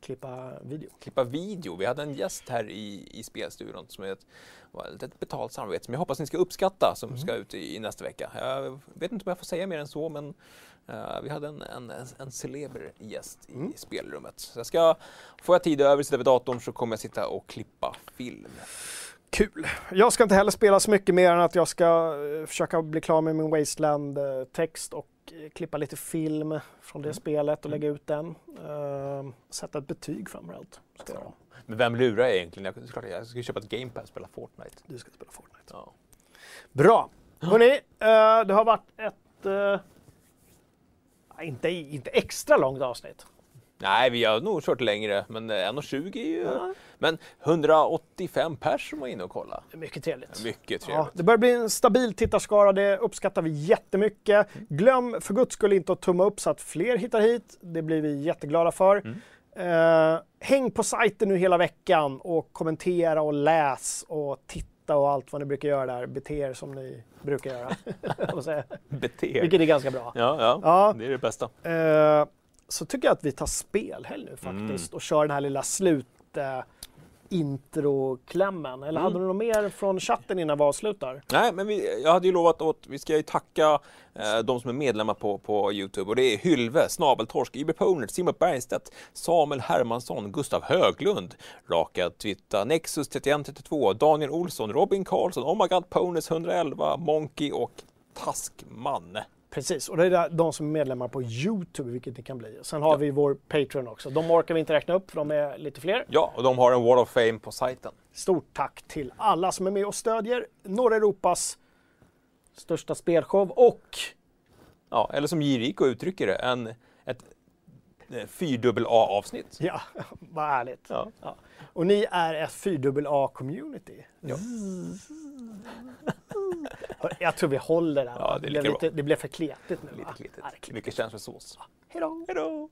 Klippa video? Klippa video. Vi hade en gäst här i, i spelstudion som är ett, ett betalt samarbete som jag hoppas ni ska uppskatta som mm. ska ut i, i, nästa vecka. Jag vet inte om jag får säga mer än så men Uh, vi hade en, en, en celeber gäst i mm. spelrummet. Så jag ska, får jag tid över, sitta vid datorn så kommer jag sitta och klippa film. Kul! Jag ska inte heller spela så mycket mer än att jag ska uh, försöka bli klar med min Wasteland-text och uh, klippa lite film från det mm. spelet och mm. lägga ut den. sätta ett betyg framförallt. Ja. Men vem lurar jag egentligen? Jag, jag ska köpa ett Game Pass och spela Fortnite. Du ska spela Fortnite. Ja. Bra! Hörrni, det har varit ett inte, inte extra långt avsnitt. Nej, vi har nog kört längre, men eh, 1,20 är ju... Ja. Men 185 pers som var inne och kollade. Mycket trevligt. Mycket Ja, trevligt. det börjar bli en stabil tittarskara, det uppskattar vi jättemycket. Glöm för guds skull inte att tumma upp så att fler hittar hit. Det blir vi jätteglada för. Eh, häng på sajten nu hela veckan och kommentera och läs och titta och allt vad ni brukar göra där. Bete er som ni brukar göra. Bete er. Vilket är ganska bra. Ja, ja, Ja. det är det bästa. Eh, så tycker jag att vi tar spelhelg nu faktiskt och kör den här lilla slut eh, introklämmen. Eller hade du något mer från chatten innan vi avslutar? Nej, men vi, jag hade ju lovat att vi ska ju tacka eh, de som är medlemmar på, på Youtube. Och det är Hylve, Snabeltorsk, IB Ponert, Simon Bergstedt, Samuel Hermansson, Gustav Höglund, Raka Twitta, Nexus 3132, Daniel Olsson, Robin Karlsson, Oh My God Ponus 111, Monkey och Taskman. Precis, och det är de som är medlemmar på Youtube, vilket det kan bli. Sen har vi vår Patreon också. De orkar vi inte räkna upp, för de är lite fler. Ja, och de har en Wall of Fame på sajten. Stort tack till alla som är med och stödjer norra Europas största spelshow och Ja, eller som J-Rico uttrycker det, en, ett eh, fyrdubbel A-avsnitt. Ja, vad härligt. Ja. Ja. Och ni är ett 4AA-community. Ja. Jag tror vi håller där. Ja, det är blev lite, det blev för kletigt nu. Lite det klitigt. Mycket känslosås. Då! Hej då!